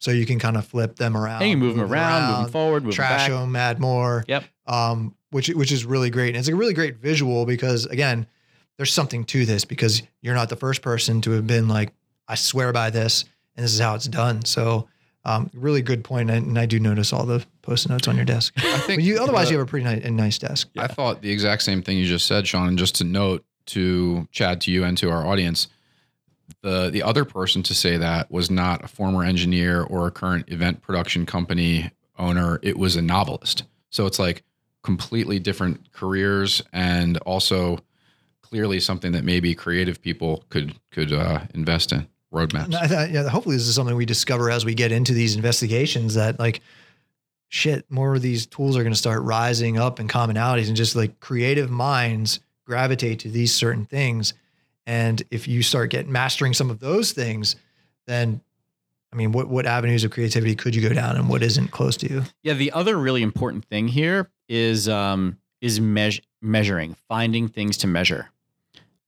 so you can kind of flip them around. and you move them around, move them forward move trash them back them, add more. Yep. Um, which which is really great. And it's a really great visual because again, there's something to this because you're not the first person to have been like, I swear by this, and this is how it's done. So, um, really good. And, and I do notice all the post notes on your desk. I think you otherwise uh, you have a pretty nice, a nice desk. I thought the exact same thing you just said, Sean. And just to note to Chad, to you, and to our audience, the the other person to say that was not a former engineer or a current event production company owner. It was a novelist. So it's like completely different careers, and also clearly something that maybe creative people could could uh, invest in roadmaps. Thought, yeah, hopefully this is something we discover as we get into these investigations that like shit, more of these tools are going to start rising up in commonalities and just like creative minds gravitate to these certain things. And if you start getting mastering some of those things, then I mean, what what avenues of creativity could you go down and what isn't close to you? Yeah, the other really important thing here is um, is meas- measuring, finding things to measure.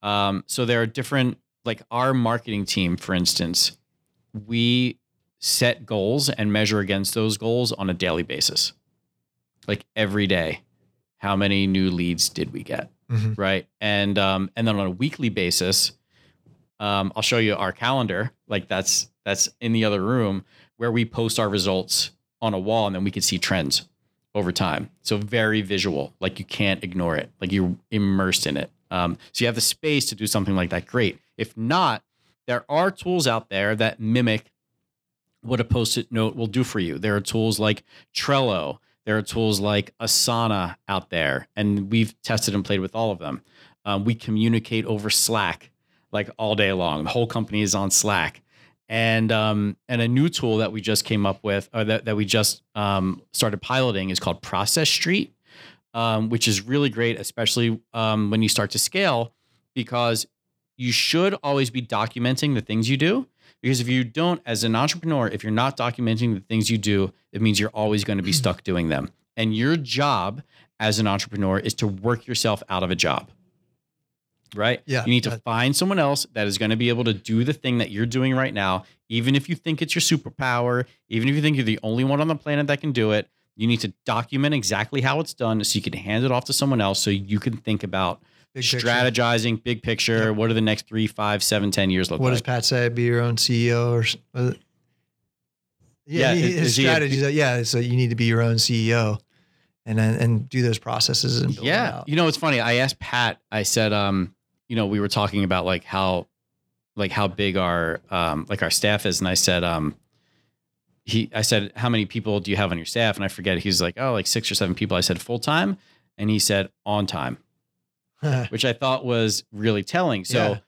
Um, so there are different, like our marketing team, for instance, we set goals and measure against those goals on a daily basis, like every day. How many new leads did we get? Mhm. right? And um, and then on a weekly basis, um, I'll show you our calendar. Like that's that's in the other room where we post our results on a wall, and then we can see trends over time. So very visual, like you can't ignore it. Like you're immersed in it. Um, so you have the space to do something like that. Great. If not, there are tools out there that mimic what a post-it note will do for you. There are tools like Trello. There are tools like Asana out there, and we've tested and played with all of them. Um, we communicate over Slack like all day long. The whole company is on Slack, and um, and a new tool that we just came up with, or that that we just um, started piloting, is called Process Street, um, which is really great, especially um, when you start to scale, because you should always be documenting the things you do. Because if you don't, as an entrepreneur, if you're not documenting the things you do, it means you're always going to be mm. stuck doing them. And your job as an entrepreneur is to work yourself out of a job. Right? Yeah, You need to find someone else that is going to be able to do the thing that you're doing right now, even if you think it's your superpower, even if you think you're the only one on the planet that can do it. You need to document exactly how it's done so you can hand it off to someone else so you can think about Big picture. strategizing, big picture. Yep. What are the next three, five, seven, ten years look What does? Pat say? Be your own CEO or uh, yeah, Yeah, is- his is he a- strategy. is that- yeah, so you need to be your own CEO, and then and do those processes and build yeah. You know, it's funny. I asked Pat, I said, um, you know, we were talking about like how like how big our um like our staff is. And I said, um, he I said, How many people do you have on your staff? And I forget, he's like, Oh, like six or seven people. I said full time. And he said on time, [LAUGHS] which I thought was really telling. So Yeah.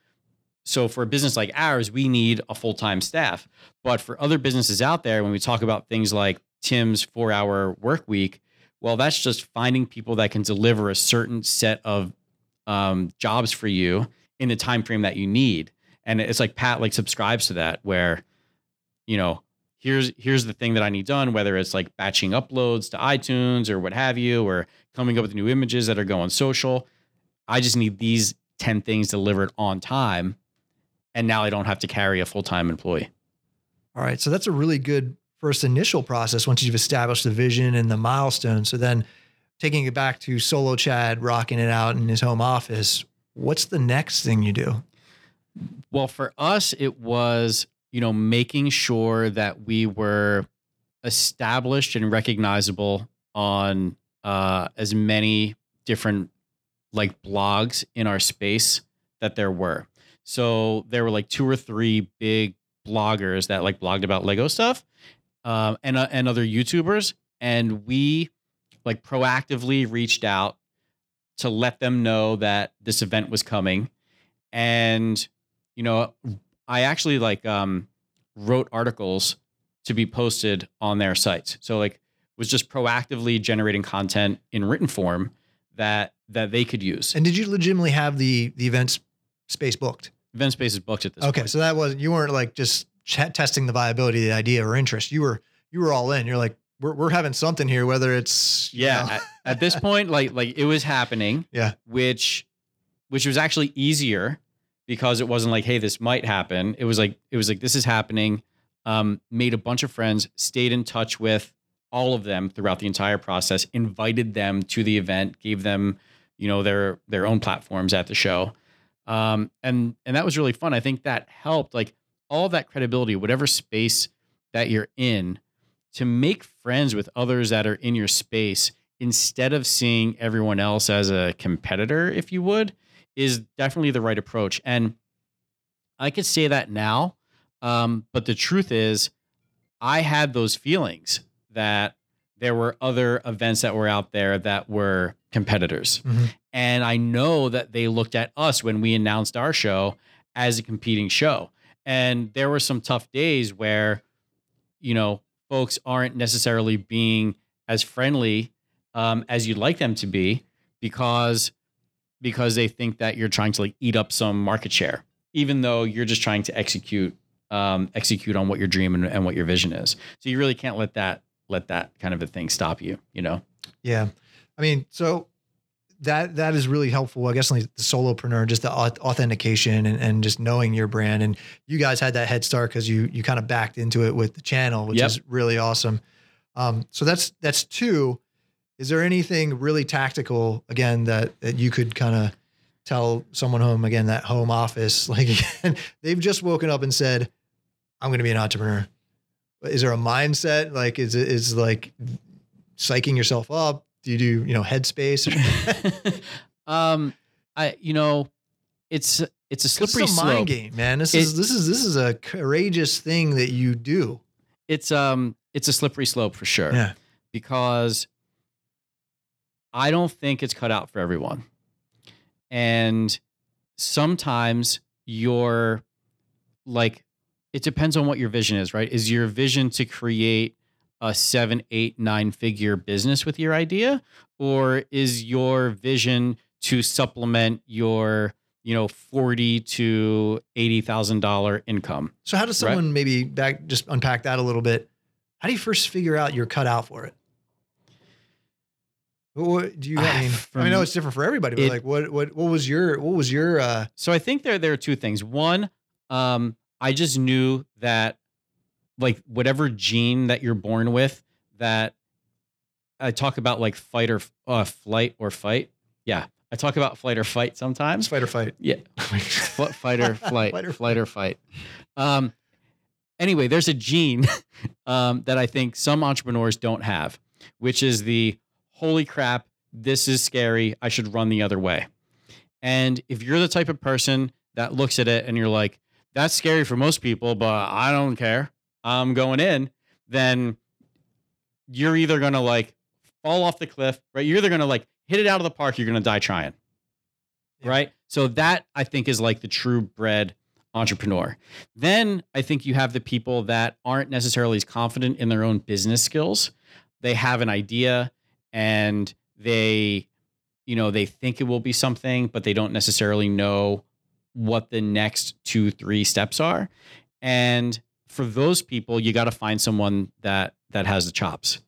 so for a business like ours, we need a full-time staff. But for other businesses out there, when we talk about things like Tim's four-hour work week, well, that's just finding people that can deliver a certain set of um, jobs for you in the time frame that you need. And it's like Pat like subscribes to that, where you know here's here's the thing that I need done, whether it's like batching uploads to iTunes or what have you, or coming up with new images that are going social. I just need these 10 things delivered on time. And now I don't have to carry a full time employee. All right. So that's a really good first initial process once you've established the vision and the milestone. So then taking it back to solo Chad rocking it out in his home office, what's the next thing you do? Well, for us, it was, you know, making sure that we were established and recognizable on uh, as many different like blogs in our space that there were. So there were like two or three big bloggers that like blogged about Lego stuff, um, and uh, and other YouTubers, and we like proactively reached out to let them know that this event was coming, and you know, I actually like um, wrote articles to be posted on their sites. So like was just proactively generating content in written form that that they could use. And did you legitimately have the the events space booked? Event space is booked at this Okay, point. so that wasn't you weren't like just ch- testing the viability of the idea or interest. You were you were all in. You're like we're we're having something here, whether it's you yeah, know- at, at this point, like like it was happening. [LAUGHS] Yeah. which which was actually easier because it wasn't like, hey, this might happen. It was like it was like this is happening. Um, made a bunch of friends, stayed in touch with all of them throughout the entire process, invited them to the event, gave them, you know, their their own platforms at the show. Um, and and that was really fun. I think that helped like all that credibility, whatever space that you're in, to make friends with others that are in your space instead of seeing everyone else as a competitor, if you would, is definitely the right approach. And I could say that now, um, but the truth is, I had those feelings that there were other events that were out there that were competitors. Mhm. And I know that they looked at us when we announced our show as a competing show. And there were some tough days where, you know, folks aren't necessarily being as friendly um, as you'd like them to be because because they think that you're trying to like eat up some market share, even though you're just trying to execute um, execute on what your dream and, and what your vision is. So you really can't let that let that kind of a thing stop you. You know. Yeah. I mean, so that that is really helpful. I guess like the solopreneur, just the authentication and, and just knowing your brand. And you guys had that head start because you you kind of backed into it with the channel, which Yep. is really awesome. Um, so that's that's two. Is there anything really tactical again that that you could kind of tell someone home again that home office [LAUGHS] like again, they've just woken up and said, "I'm going to be an entrepreneur." Is there a mindset like is it is like psyching yourself up? Do you do you know headspace? [LAUGHS] um, I you know, it's it's a This slippery is a slope. mind game, man. This It- is this is this is a courageous thing that you do. It's um it's a slippery slope for sure. Yeah. Because I don't think it's cut out for everyone. And sometimes you're like it depends on what your vision is, right? Is your vision to create a seven, eight, nine figure business with your idea? Or is your vision to supplement your, you know, forty to eighty thousand dollar income? So how does Right. someone maybe back just unpack that a little bit? How do you first figure out you're cut out for it? What- do you? I Ah, mean, I mean, I know it's different for everybody, but it- like, what what what was your what was your uh So I think there there are two things. One, um, I just knew that like whatever gene that you're born with, that I talk about like fight or uh, flight or fight. Yeah, I talk about flight or fight It's sometimes. fight or fight. Yeah, fight or flight, [LAUGHS] Fight or flight or fight. Um, anyway, there's a gene [LAUGHS] um, that I think some entrepreneurs don't have, which is the holy crap, this is scary. I should run the other way. And if you're the type of person that looks at it and you're like, that's scary for most people, but I don't care. I'm going in, then you're either going to like fall off the cliff, right? You're either going to like hit it out of the park, you're going to die trying. Yeah. Right? So that I think is like the true bred entrepreneur. Then I think you have the people that aren't necessarily as confident in their own business skills. They have an idea and they you know, they think it will be something, but they don't necessarily know what the next 2 3 steps are. And for those people, you got to find someone that that has the chops.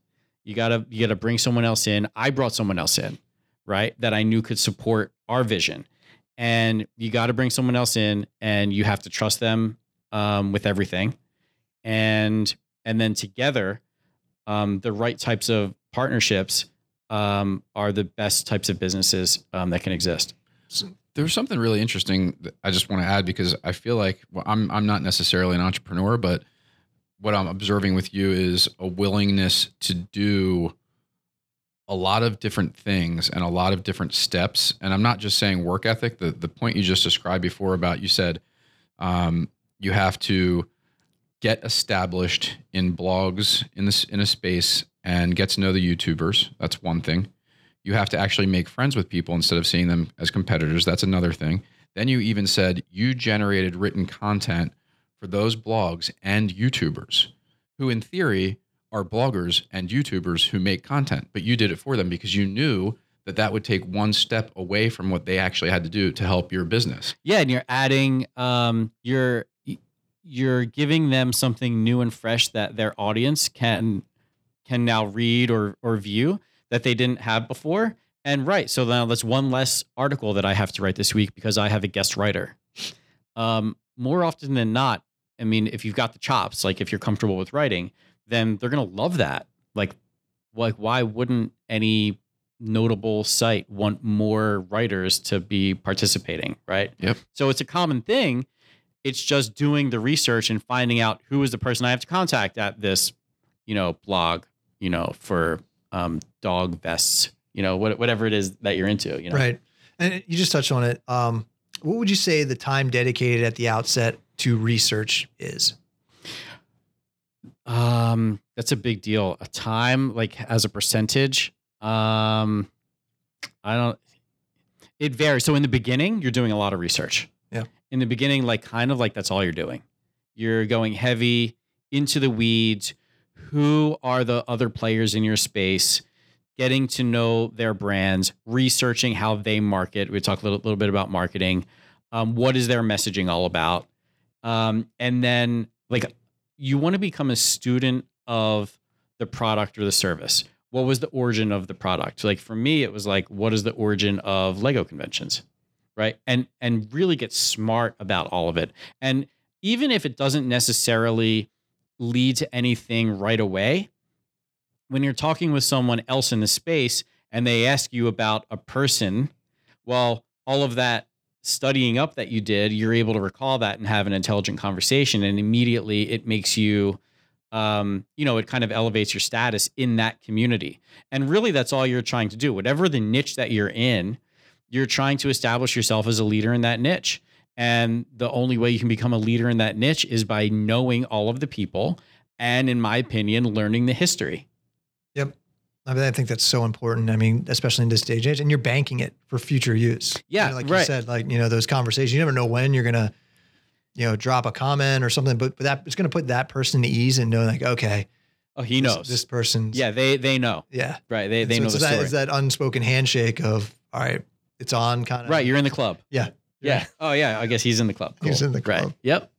You got to you got to bring someone else in. I brought someone else in, right? That I knew could support our vision. And you got to bring someone else in and you have to trust them um, with everything. And and then together um, the right types of partnerships um, are the best types of businesses um, that can exist. There's something really interesting that I just want to add because I feel like well, I'm I'm not necessarily an entrepreneur, but what I'm observing with you is a willingness to do a lot of different things and a lot of different steps. And I'm not just saying work ethic. The the point you just described before about you said um, you have to get established in blogs in this in a space and get to know the YouTubers. That's one thing. You have to actually make friends with people instead of seeing them as competitors. That's another thing. Then you even said you generated written content for those blogs and YouTubers who, in theory, are bloggers and YouTubers who make content, but you did it for them because you knew that that would take one step away from what they actually had to do to help your business. Yeah, and you're adding, um, you're you're giving them something new and fresh that their audience can can now read or or view that they didn't have before. And right, so now that's one less article that I have to write this week because I have a guest writer. Um, more often than not, I mean, if you've got the chops, like if you're comfortable with writing, then they're gonna love that. Like, like why wouldn't any notable site want more writers to be participating, right? Yep. So it's a common thing. It's just doing the research and finding out who is the person I have to contact at this, you know, blog, you know, for um, dog vests, you know, what, whatever it is that you're into, you know. Right. And you just touched on it. Um, what would you say the time dedicated at the outset to research is? Um, that's a big deal. A time like as a percentage. Um, I don't. It varies. So in the beginning, you're doing a lot of research. Yeah. In the beginning, like kind of like that's all you're doing. You're going heavy into the weeds. Who are the other players in your space? Getting to know their brands, researching how they market. We talk a little, little bit about marketing. Um, what is their messaging all about? Um, and then like you want to become a student of the product or the service. What was the origin of the product? Like for me, it was like, what is the origin of Lego conventions? Right. And and really get smart about all of it. And even if it doesn't necessarily lead to anything right away, when you're talking with someone else in the space and they ask you about a person, well, all of that studying up that you did, you're able to recall that and have an intelligent conversation. And immediately it makes you, um, you know, it kind of elevates your status in that community. And really, that's all you're trying to do. Whatever the niche that you're in, you're trying to establish yourself as a leader in that niche. And the only way you can become a leader in that niche is by knowing all of the people and, in my opinion, learning the history. I mean, I think that's so important. I mean, especially in this day and age, and you're banking it for future use. Yeah, You know, like right. you said, like you know those conversations. You never know when you're gonna, you know, drop a comment or something, but, but that it's gonna put that person at ease and know like, okay, Oh, he this- knows. this, person's yeah, they they know. yeah. Right. They And they so know the that, story. It's that unspoken handshake of all right, it's on kind of right. You're in the club. Yeah. Yeah. Oh yeah. I guess he's in the club. He's in the club. Right. Yep.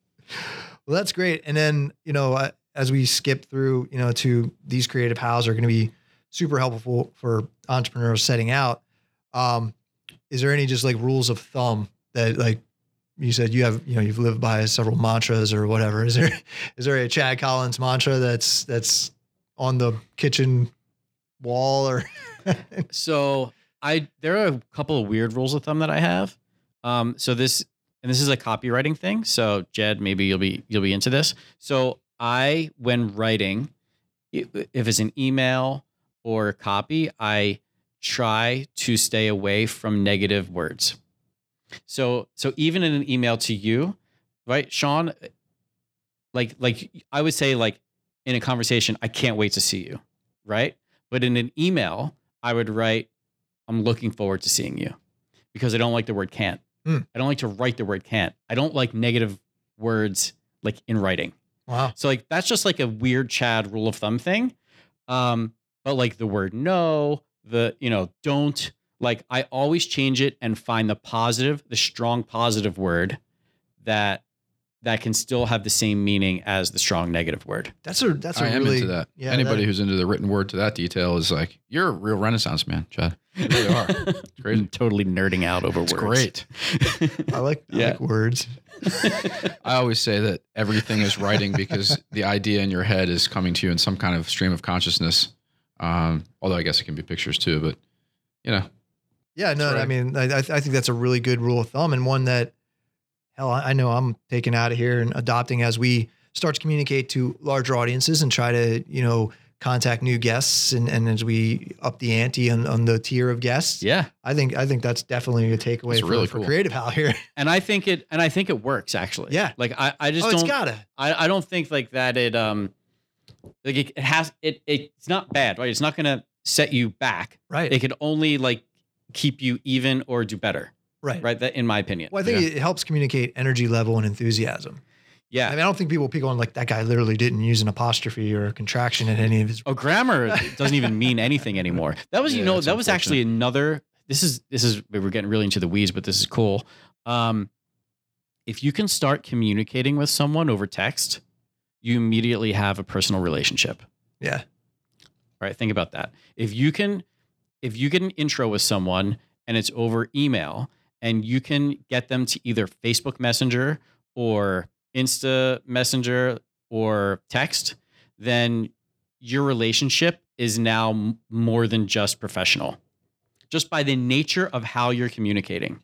Well, that's great. And then, you know, uh, as we skip through, you know, to these creative hows are going to be super helpful for entrepreneurs setting out. Um, is there any just like rules of thumb that like you said you have, you know, you've lived by several mantras or whatever. Is there, is there a Chad Collins mantra that's, that's on the kitchen wall or [LAUGHS] So I there are a couple of weird rules of thumb that I have. Um, so this and this is a copywriting thing. So Jed, maybe you'll be you'll be into this. So I, when writing, if it's an email or copy, I try to stay away from negative words. So so even in an email to you, right, Sean, like like I would say like in a conversation, I can't wait to see you, right? But in an email, I would write, I'm looking forward to seeing you because I don't like the word can't. Hmm. I don't like to write the word can't. I don't like negative words like in writing. wow. So like that's just like a weird Chad rule of thumb thing. Um, but like the word no, the you know, don't, like I always change it and find the positive, the strong positive word that that can still have the same meaning as the strong negative word. That's a that's a I am really into that. yeah, Anybody that- who's into the written word to that detail is like, you're a real Renaissance man, Chad. You really are. [LAUGHS] It's crazy. totally nerding out over It's words. great. [LAUGHS] I like I like words. [LAUGHS] I always say that everything is writing because the idea in your head is coming to you in some kind of stream of consciousness. Um, although I guess it can be pictures too, but you know, Yeah, no, right. I mean, I, I I think that's a really good rule of thumb and one that, hell, I I know I'm taking out of here and adopting as we start to communicate to larger audiences and try to, you know, contact new guests and, and as we up the ante on, on the tier of guests. yeah. I think I think that's definitely a takeaway That's for, really for. Creative Hal here. [LAUGHS] And I think it and I think it works actually. Yeah. Like I, I just oh, it's don't gotta. I, I don't think like that it um like it, it has it, it it's not bad, right? It's not gonna set you back. Right. It can only like keep you even or do better. Right. Right. That in my opinion. Well, I think it helps communicate energy level and enthusiasm. Yeah. I mean, I don't think people pick on like that guy literally didn't use an apostrophe or a contraction in any of his. Oh, grammar doesn't even mean anything anymore. That was, you know, that was actually another. This is this is we're getting really into the weeds, but this is cool. Um, if you can start communicating with someone over text, you immediately have a personal relationship. Yeah. Right? Think about that. If you can, if you get an intro with someone and it's over email, and you can get them to either Facebook Messenger or Insta Messenger or text, then your relationship is now more than just professional, just by the nature of how you're communicating.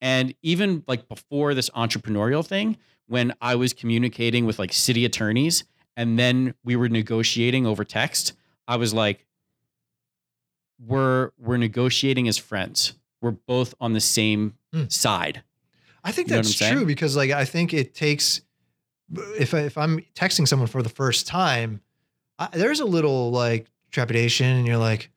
And even like before this entrepreneurial thing, when I was communicating with like city attorneys and then we were negotiating over text, I was like, we're we're negotiating as friends. We're both on the same Hmm. side. I think You that's saying? true because like I think it takes if I, if I'm texting someone for the first time, I, there's a little like trepidation, and you're like,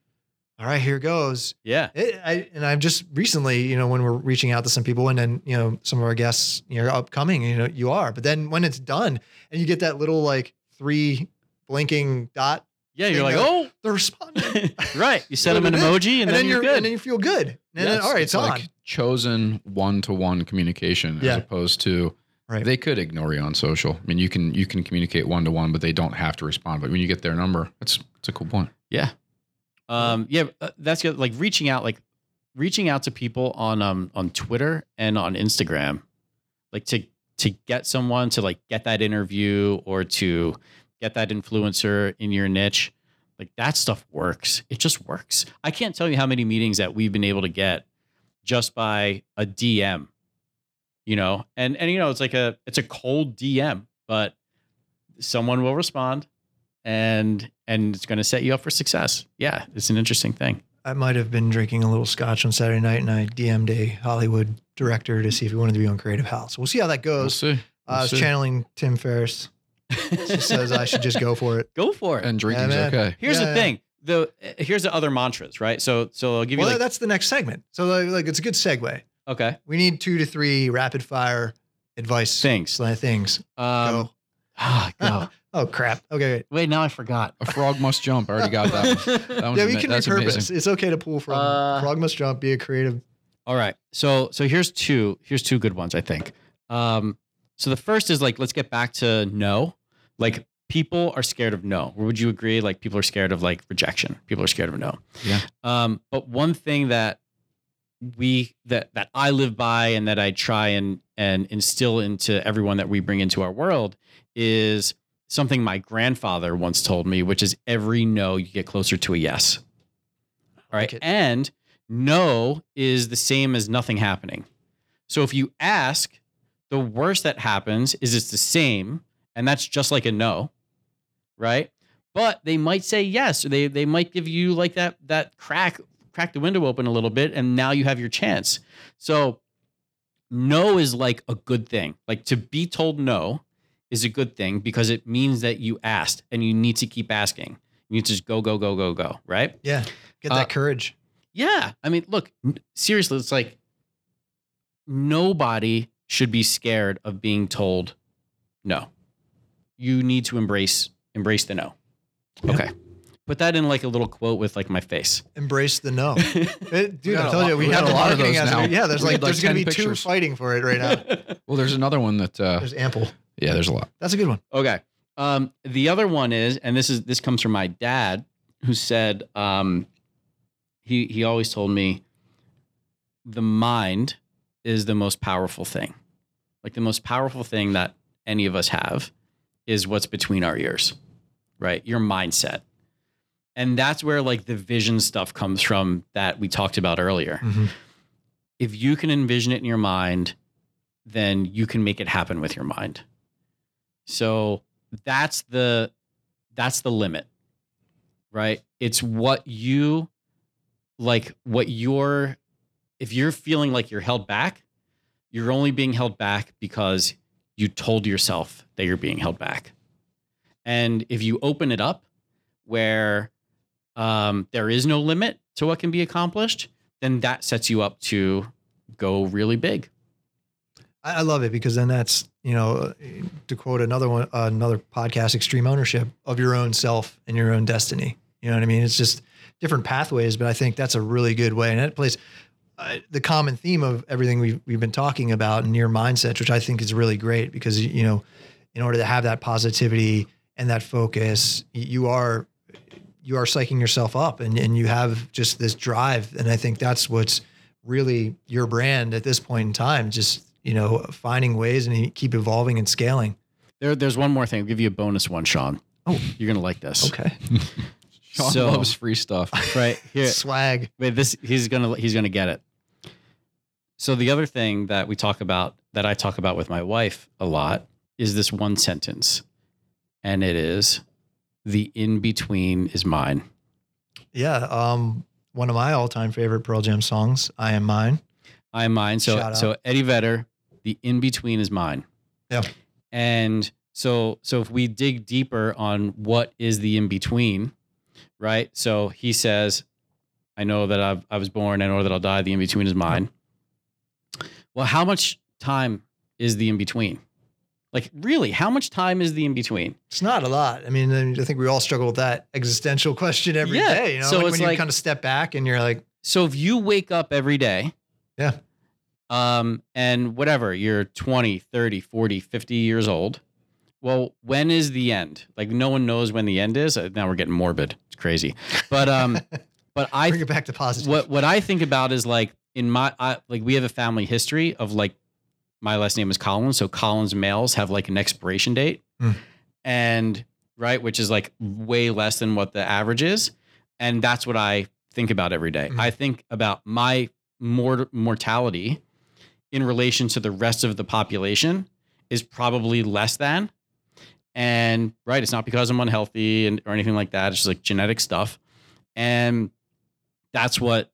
"All right, here goes." Yeah. It, I, and I've just recently, you know, when we're reaching out to some people, and then you know some of our guests, you know, upcoming, you know, you are. But then when it's done, and you get that little like three blinking dot, Yeah. You're like, oh, they're responding, [LAUGHS] right. You send them an [LAUGHS] emoji and, then, you're, good. and then you feel good. And Yeah, then, all right, it's, on. like chosen one to one communication Yeah. as opposed to Right. they could ignore you on social. I mean, you can you can communicate one to one, but they don't have to respond. But when you get their number, that's it's a cool point. Yeah. Um, yeah, uh, that's good. Like reaching out, like reaching out to people on um on Twitter and on Instagram, like to to get someone to like get that interview or to get that influencer in your niche, like that stuff works. It just works. I can't tell you how many meetings that we've been able to get just by a DM, you know, and and you know it's like a it's a cold DM, but someone will respond and and it's going to set you up for success. Yeah, it's an interesting thing. I might have been drinking a little scotch on Saturday night, and I DM'd a Hollywood director to see if he wanted to be on Creative House. We'll see how that We'll goes. see. Uh, We'll I was see. channeling Tim Ferriss. She says I should just go for it. Go for it. and drinking's man. okay. here's Yeah, the thing. The here's the other mantras, right? So so I'll give you Well, like that's the next segment. So like, like it's a good segue. okay We need two to three rapid fire advice things. sli- things. Um, Go. [LAUGHS] go. [LAUGHS] Oh crap. Okay. wait. Wait, now I forgot. A frog must jump. I already got that one. [LAUGHS] That Yeah, we ama- can that's repurpose. amazing. It's okay to pull from Uh, Frog Must Jump. Be a creative. All right. So so here's two here's two good ones I think. Um so the first is like let's get back to no. Like people are scared of no. Would you agree like people are scared of like rejection? People are scared of no. Yeah. Um but one thing that we that that I live by and that I try and and instill into everyone that we bring into our world is something my grandfather once told me, which is every no you get closer to a yes. All right. like. And no is the same as nothing happening. So if you ask, the worst that happens is it's the same, and that's just like a no, right? But they might say yes, or they they might give you like that that crack crack the window open a little bit, and now you have your chance. So no is like a good thing. Like to be told no is a good thing because it means that you asked and you need to keep asking. You need to just go, go, go, go, go, right? Yeah. Get that Uh, courage. Yeah. I mean, look, seriously, it's like nobody should be scared of being told no. You need to embrace embrace the no. Yeah. Okay. Put that in like a little quote with like my face. Embrace the no. [LAUGHS] It- dude, got I a told lot- you we, we have got a lot of those aspect. now. Yeah, there's like like, there's gonna 10 be two fighting for it right now. [LAUGHS] Well, there's another one that. Uh, There's ample. yeah, there's a lot. That's a good one. Okay. Um, the other one is, and this is this comes from my dad, who said um, he he always told me the mind is the most powerful thing. Like the most powerful thing that any of us have is what's between our ears, right? Your mindset. And that's where like the vision stuff comes from that we talked about earlier. Mm-hmm. If you can envision it in your mind, then you can make it happen with your mind. So that's the that's the limit. Right? It's what you like what you're if you're feeling like you're held back, you're only being held back because you told yourself that you're being held back. And if you open it up where um, there is no limit to what can be accomplished, then that sets you up to go really big. I, love it because then that's you know to quote another one another podcast extreme ownership of your own self and your own destiny you know what i mean it's just different pathways but i think that's a really good way and that plays uh, the common theme of everything we've, we've been talking about in your mindset which i think is really great because you know in order to have that positivity and that focus you are you are psyching yourself up and, and you have just this drive and i think that's what's really your brand at this point in time just you know finding ways and keep evolving and scaling There, there's one more thing. I'll give you a bonus one, Sean. Oh. you're gonna like this. okay [LAUGHS] Sean So- loves free stuff. Right here, swag wait. This he's gonna he's gonna get it. So the other thing that we talk about that I talk about with my wife a lot is this one sentence, and it is, "The in between is mine." yeah um one of my all-time favorite pearl jam songs i am mine I am mine. So so Eddie Vedder, the in between is mine. Yeah. And so so if we dig deeper on what is the in between, right? So he says, I know that I've, I was born, I know that I'll die, the in between is mine. Well, how much time is the in between? Like really, how much time is the in between? it's not a lot i mean i think we all struggle with that existential question every day. Yeah. you know So like it's when you kind of step back and you're like So if you wake up every day, Yeah. Um and whatever, you're 20, 30, 40, 50 years old. Well, when is the end? Like no one knows when the end is. Uh, Now we're getting morbid. It's crazy. But um [LAUGHS] but I bring it back to positive what what I think about is like in my I, like we have a family history of like my last name is Collins, so Collins males have like an expiration date, Hmm. and right, which is like way less than what the average is, and that's what I think about every day. Hmm. I think about my mort- mortality in relation to the rest of the population is probably less than. And right, it's not because I'm unhealthy and or anything like that. It's just like genetic stuff. And that's what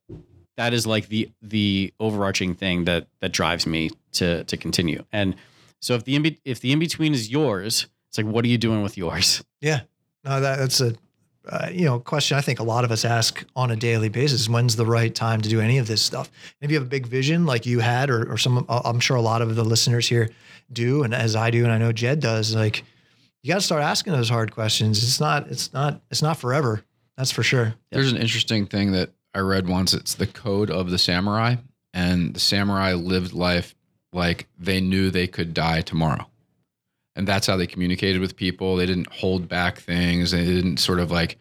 that is like the the overarching thing that that drives me to to continue. And so if the in if the in between is yours, it's like what are you doing with yours? Yeah, no, that, that's a uh, you know question I think a lot of us ask on a daily basis. When's the right time to do any of this stuff? And if you have a big vision like you had, or, or some, uh, I'm sure a lot of the listeners here do, and as I do, and I know Jed does, like you got to start asking those hard questions. It's not, it's not, it's not forever. That's for sure. There's an interesting thing that I read once. It's the code of the samurai, and the samurai lived life like they knew they could die tomorrow. And that's how they communicated with people. They didn't hold back things. They didn't sort of like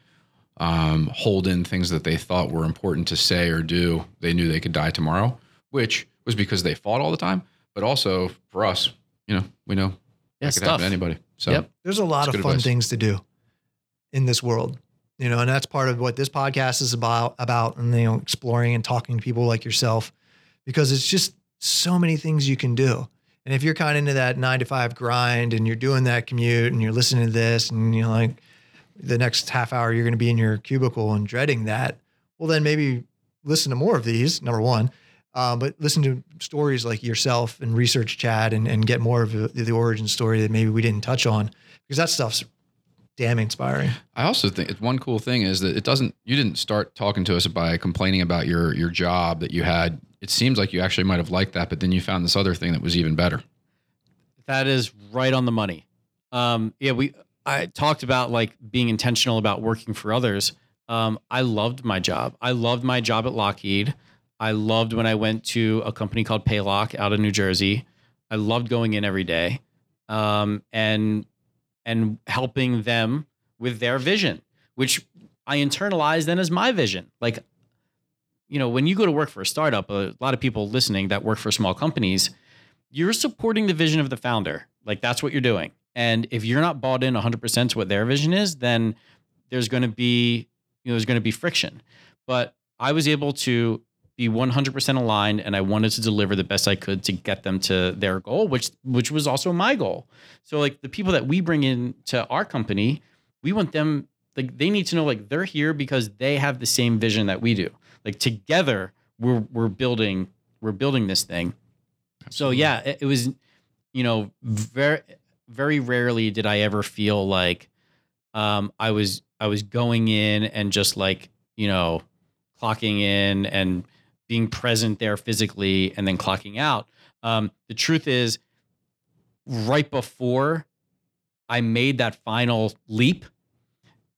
um, hold in things that they thought were important to say or do. They knew they could die tomorrow, which was because they fought all the time. But also for us, you know, we know Yeah, that could happen stuff. to anybody. So Yep. There's a lot of fun advice. things to do in this world. You know, and that's part of what this podcast is about, about, and, you know, exploring and talking to people like yourself, because it's just so many things you can do. And if you're kind of into that nine to five grind and you're doing that commute and you're listening to this and you're like, the next half hour you're going to be in your cubicle and dreading that, well, then maybe listen to more of these, number one. Uh, but listen to stories like yourself and research Chad and, and get more of the origin story that maybe we didn't touch on because that stuff's damn inspiring. I also think it's one cool thing is that it doesn't. You didn't start talking to us by complaining about your your job that you had. It seems like you actually might have liked that, but then you found this other thing that was even better. That is right on the money. Um, yeah, we I talked about like being intentional about working for others. Um, I loved my job. I loved my job at Lockheed. I loved when I went to a company called Paylock out of New Jersey. I loved going in every day, um, and and helping them with their vision, which I internalized then as my vision. Like, you know, when you go to work for a startup, a lot of people listening that work for small companies, you're supporting the vision of the founder. Like that's what you're doing. And if you're not bought in 100% to what their vision is, then there's going to be, you know, there's going to be friction. But I was able to be 100% aligned and I wanted to deliver the best I could to get them to their goal, which which was also my goal. So like the people that we bring in to our company, we want them like they need to know like they're here because they have the same vision that we do. Like together we're we're building we're building this thing. So yeah, it, it was you know very very rarely did I ever feel like um I was I was going in and just like, you know, clocking in and being present there physically and then clocking out. Um, the truth is, right before I made that final leap,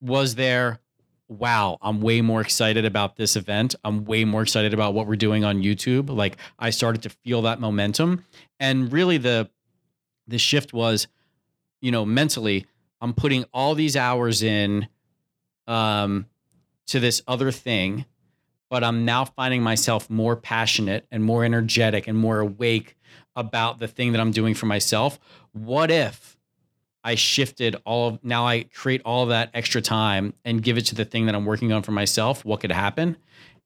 was there, wow, I'm way more excited about this event. I'm way more excited about what we're doing on YouTube. Like I started to feel that momentum. And really the the shift was, you know, mentally, I'm putting all these hours in um to this other thing but I'm now finding myself more passionate and more energetic and more awake about the thing that I'm doing for myself. What if I shifted all of now I create all that extra time and give it to the thing that I'm working on for myself? What could happen?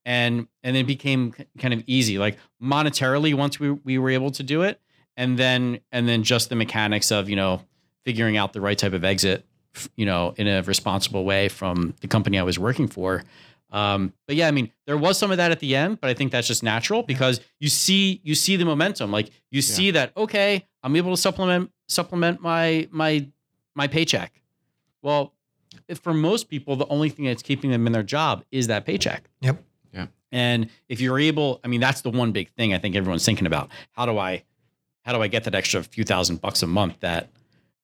And and it became kind of easy. Like monetarily, once we we were able to do it, and then and then just the mechanics of, you know, figuring out the right type of exit, you know, in a responsible way from the company I was working for um, but yeah, I mean, there was some of that at the end, but I think that's just natural because you see you see the momentum. Like you see yeah. that okay, I'm able to supplement supplement my my my paycheck. Well, for most people, the only thing that's keeping them in their job is that paycheck. Yep. Yeah. And if you're able, I mean, that's the one big thing I think everyone's thinking about. How do I how do I get that extra few thousand bucks a month that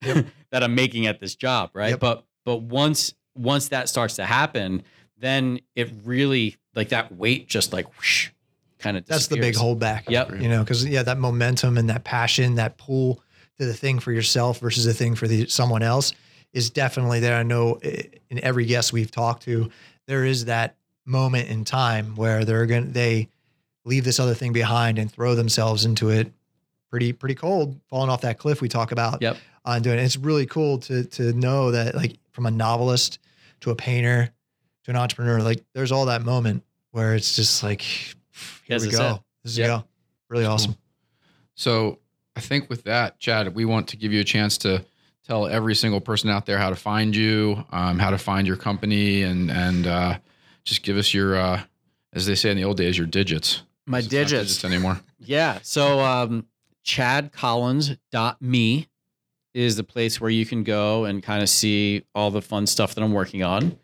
yep. [LAUGHS] that I'm making at this job, right? Yep. But but once once that starts to happen, then it really like that weight just like whoosh, kind of that's the big holdback. Yep. You know, because yeah, that momentum and that passion, that pull to the thing for yourself versus the thing for the someone else is definitely there. I know eh, in every guest we've talked to, there is that moment in time where they're going to they leave this other thing behind and throw themselves into it pretty pretty cold, falling off that cliff we talk about. Yep. On doing it. It's really cool to to know that like from a novelist to a painter to an entrepreneur, like there's all that moment where it's just like, here we go. It. This is yep. go. Really awesome. Cool. So I think with that, Chad, we want to give you a chance to tell every single person out there how to find you, um, how to find your company, and and uh, just give us your, uh, as they say in the old days, your digits. My digits. digits anymore. [LAUGHS] Yeah. So um, chadcollins.me is the place where you can go and kind of see all the fun stuff that I'm working on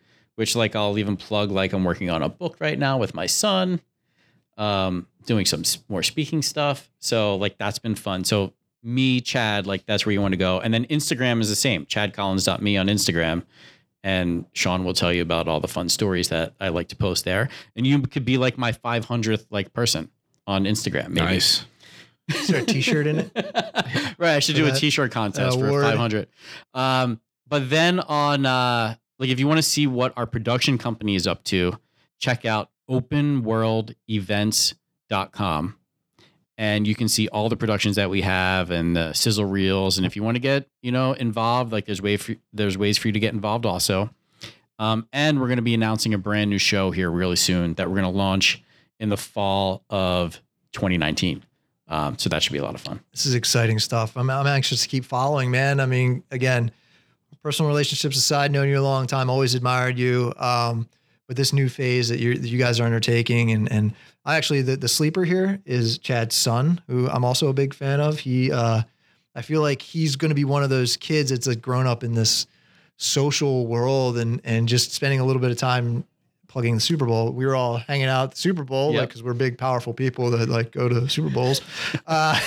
which like I'll even plug like I'm working on a book right now with my son, um, doing some more speaking stuff. So like that's been fun. So me, Chad, like that's where you want to go. And then Instagram is the same, chadcollins.me on Instagram. And Sean will tell you about all the fun stories that I like to post there. And you could be like my 500th like person on Instagram. Maybe. Nice. Is there a t-shirt in it? [LAUGHS] right. I should do a t-shirt contest for 500. Um, but then on, uh, like if you want to see what our production company is up to, check out openworldevents.com and you can see all the productions that we have and the sizzle reels and if you want to get you know involved like there's way for, there's ways for you to get involved also Um, and we're going to be announcing a brand new show here really soon that we're going to launch in the fall of 2019. Um, so that should be a lot of fun. This is exciting stuff. I'm, I'm anxious to keep following, man. I mean, again, personal relationships aside, known you a long time, always admired you. Um, but this new phase that you that you guys are undertaking, and and I actually the the sleeper here is Chad's son, who I'm also a big fan of. He, uh, I feel like he's going to be one of those kids that's like grown up in this social world and and just spending a little bit of time plugging the Super Bowl. We were all hanging out at the Super Bowl, Yep. like because we're big, powerful people that like go to Super Bowls. [LAUGHS] Uh,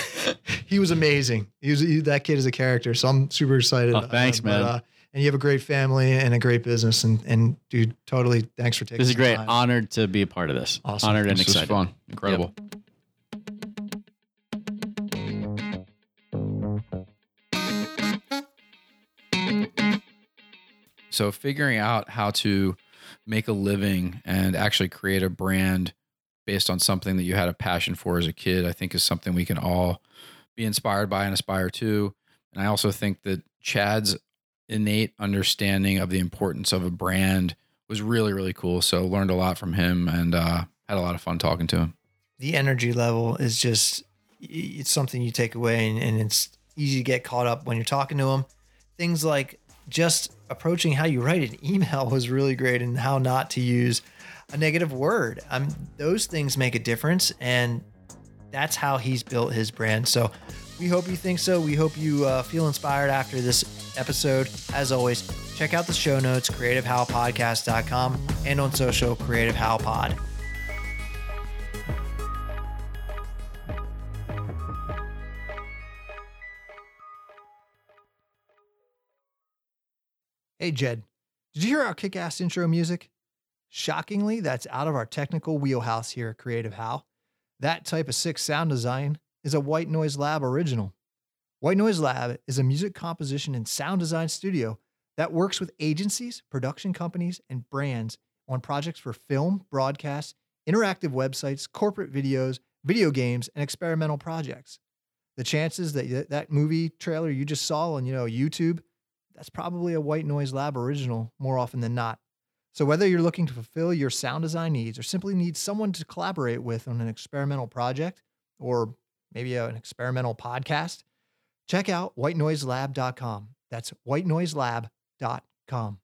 he was amazing. He was he, that kid is a character, so I'm super excited. Oh, thanks, Uh, but, man. uh, and you have a great family and a great business, and and dude, totally thanks for taking. This is some great. time. Honored to be a part of this. Awesome. Honored and This was excited. fun. Incredible. So figuring out how to make a living and actually create a brand based on something that you had a passion for as a kid, I think is something we can all be inspired by and aspire to. And I also think that Chad's innate understanding of the importance of a brand was really, really cool. So learned a lot from him and uh, had a lot of fun talking to him. the energy level is just it's something you take away and, and it's easy to get caught up when you're talking to them things like just approaching how you write an email [LAUGHS] was really great and how not to use a negative word. Um, those things make a difference and that's how he's built his brand. So we hope you think so. We hope you uh, feel inspired after this episode. As always check out the show notes creativehowpodcast.com and on social creative Hey, Jed, did you hear our kick ass intro music? Shockingly, that's out of our technical wheelhouse here at Creative How. That type of sick sound design is a White Noise Lab original. White Noise Lab is a music composition and sound design studio that works with agencies, production companies, and brands on projects for film, broadcast, interactive websites, corporate videos, video games, and experimental projects. The chances that that movie trailer you just saw on you know YouTube that's probably a White Noise Lab original more often than not. So, whether you're looking to fulfill your sound design needs or simply need someone to collaborate with on an experimental project or maybe an experimental podcast, check out whitenoiselab.com. That's whitenoiselab.com.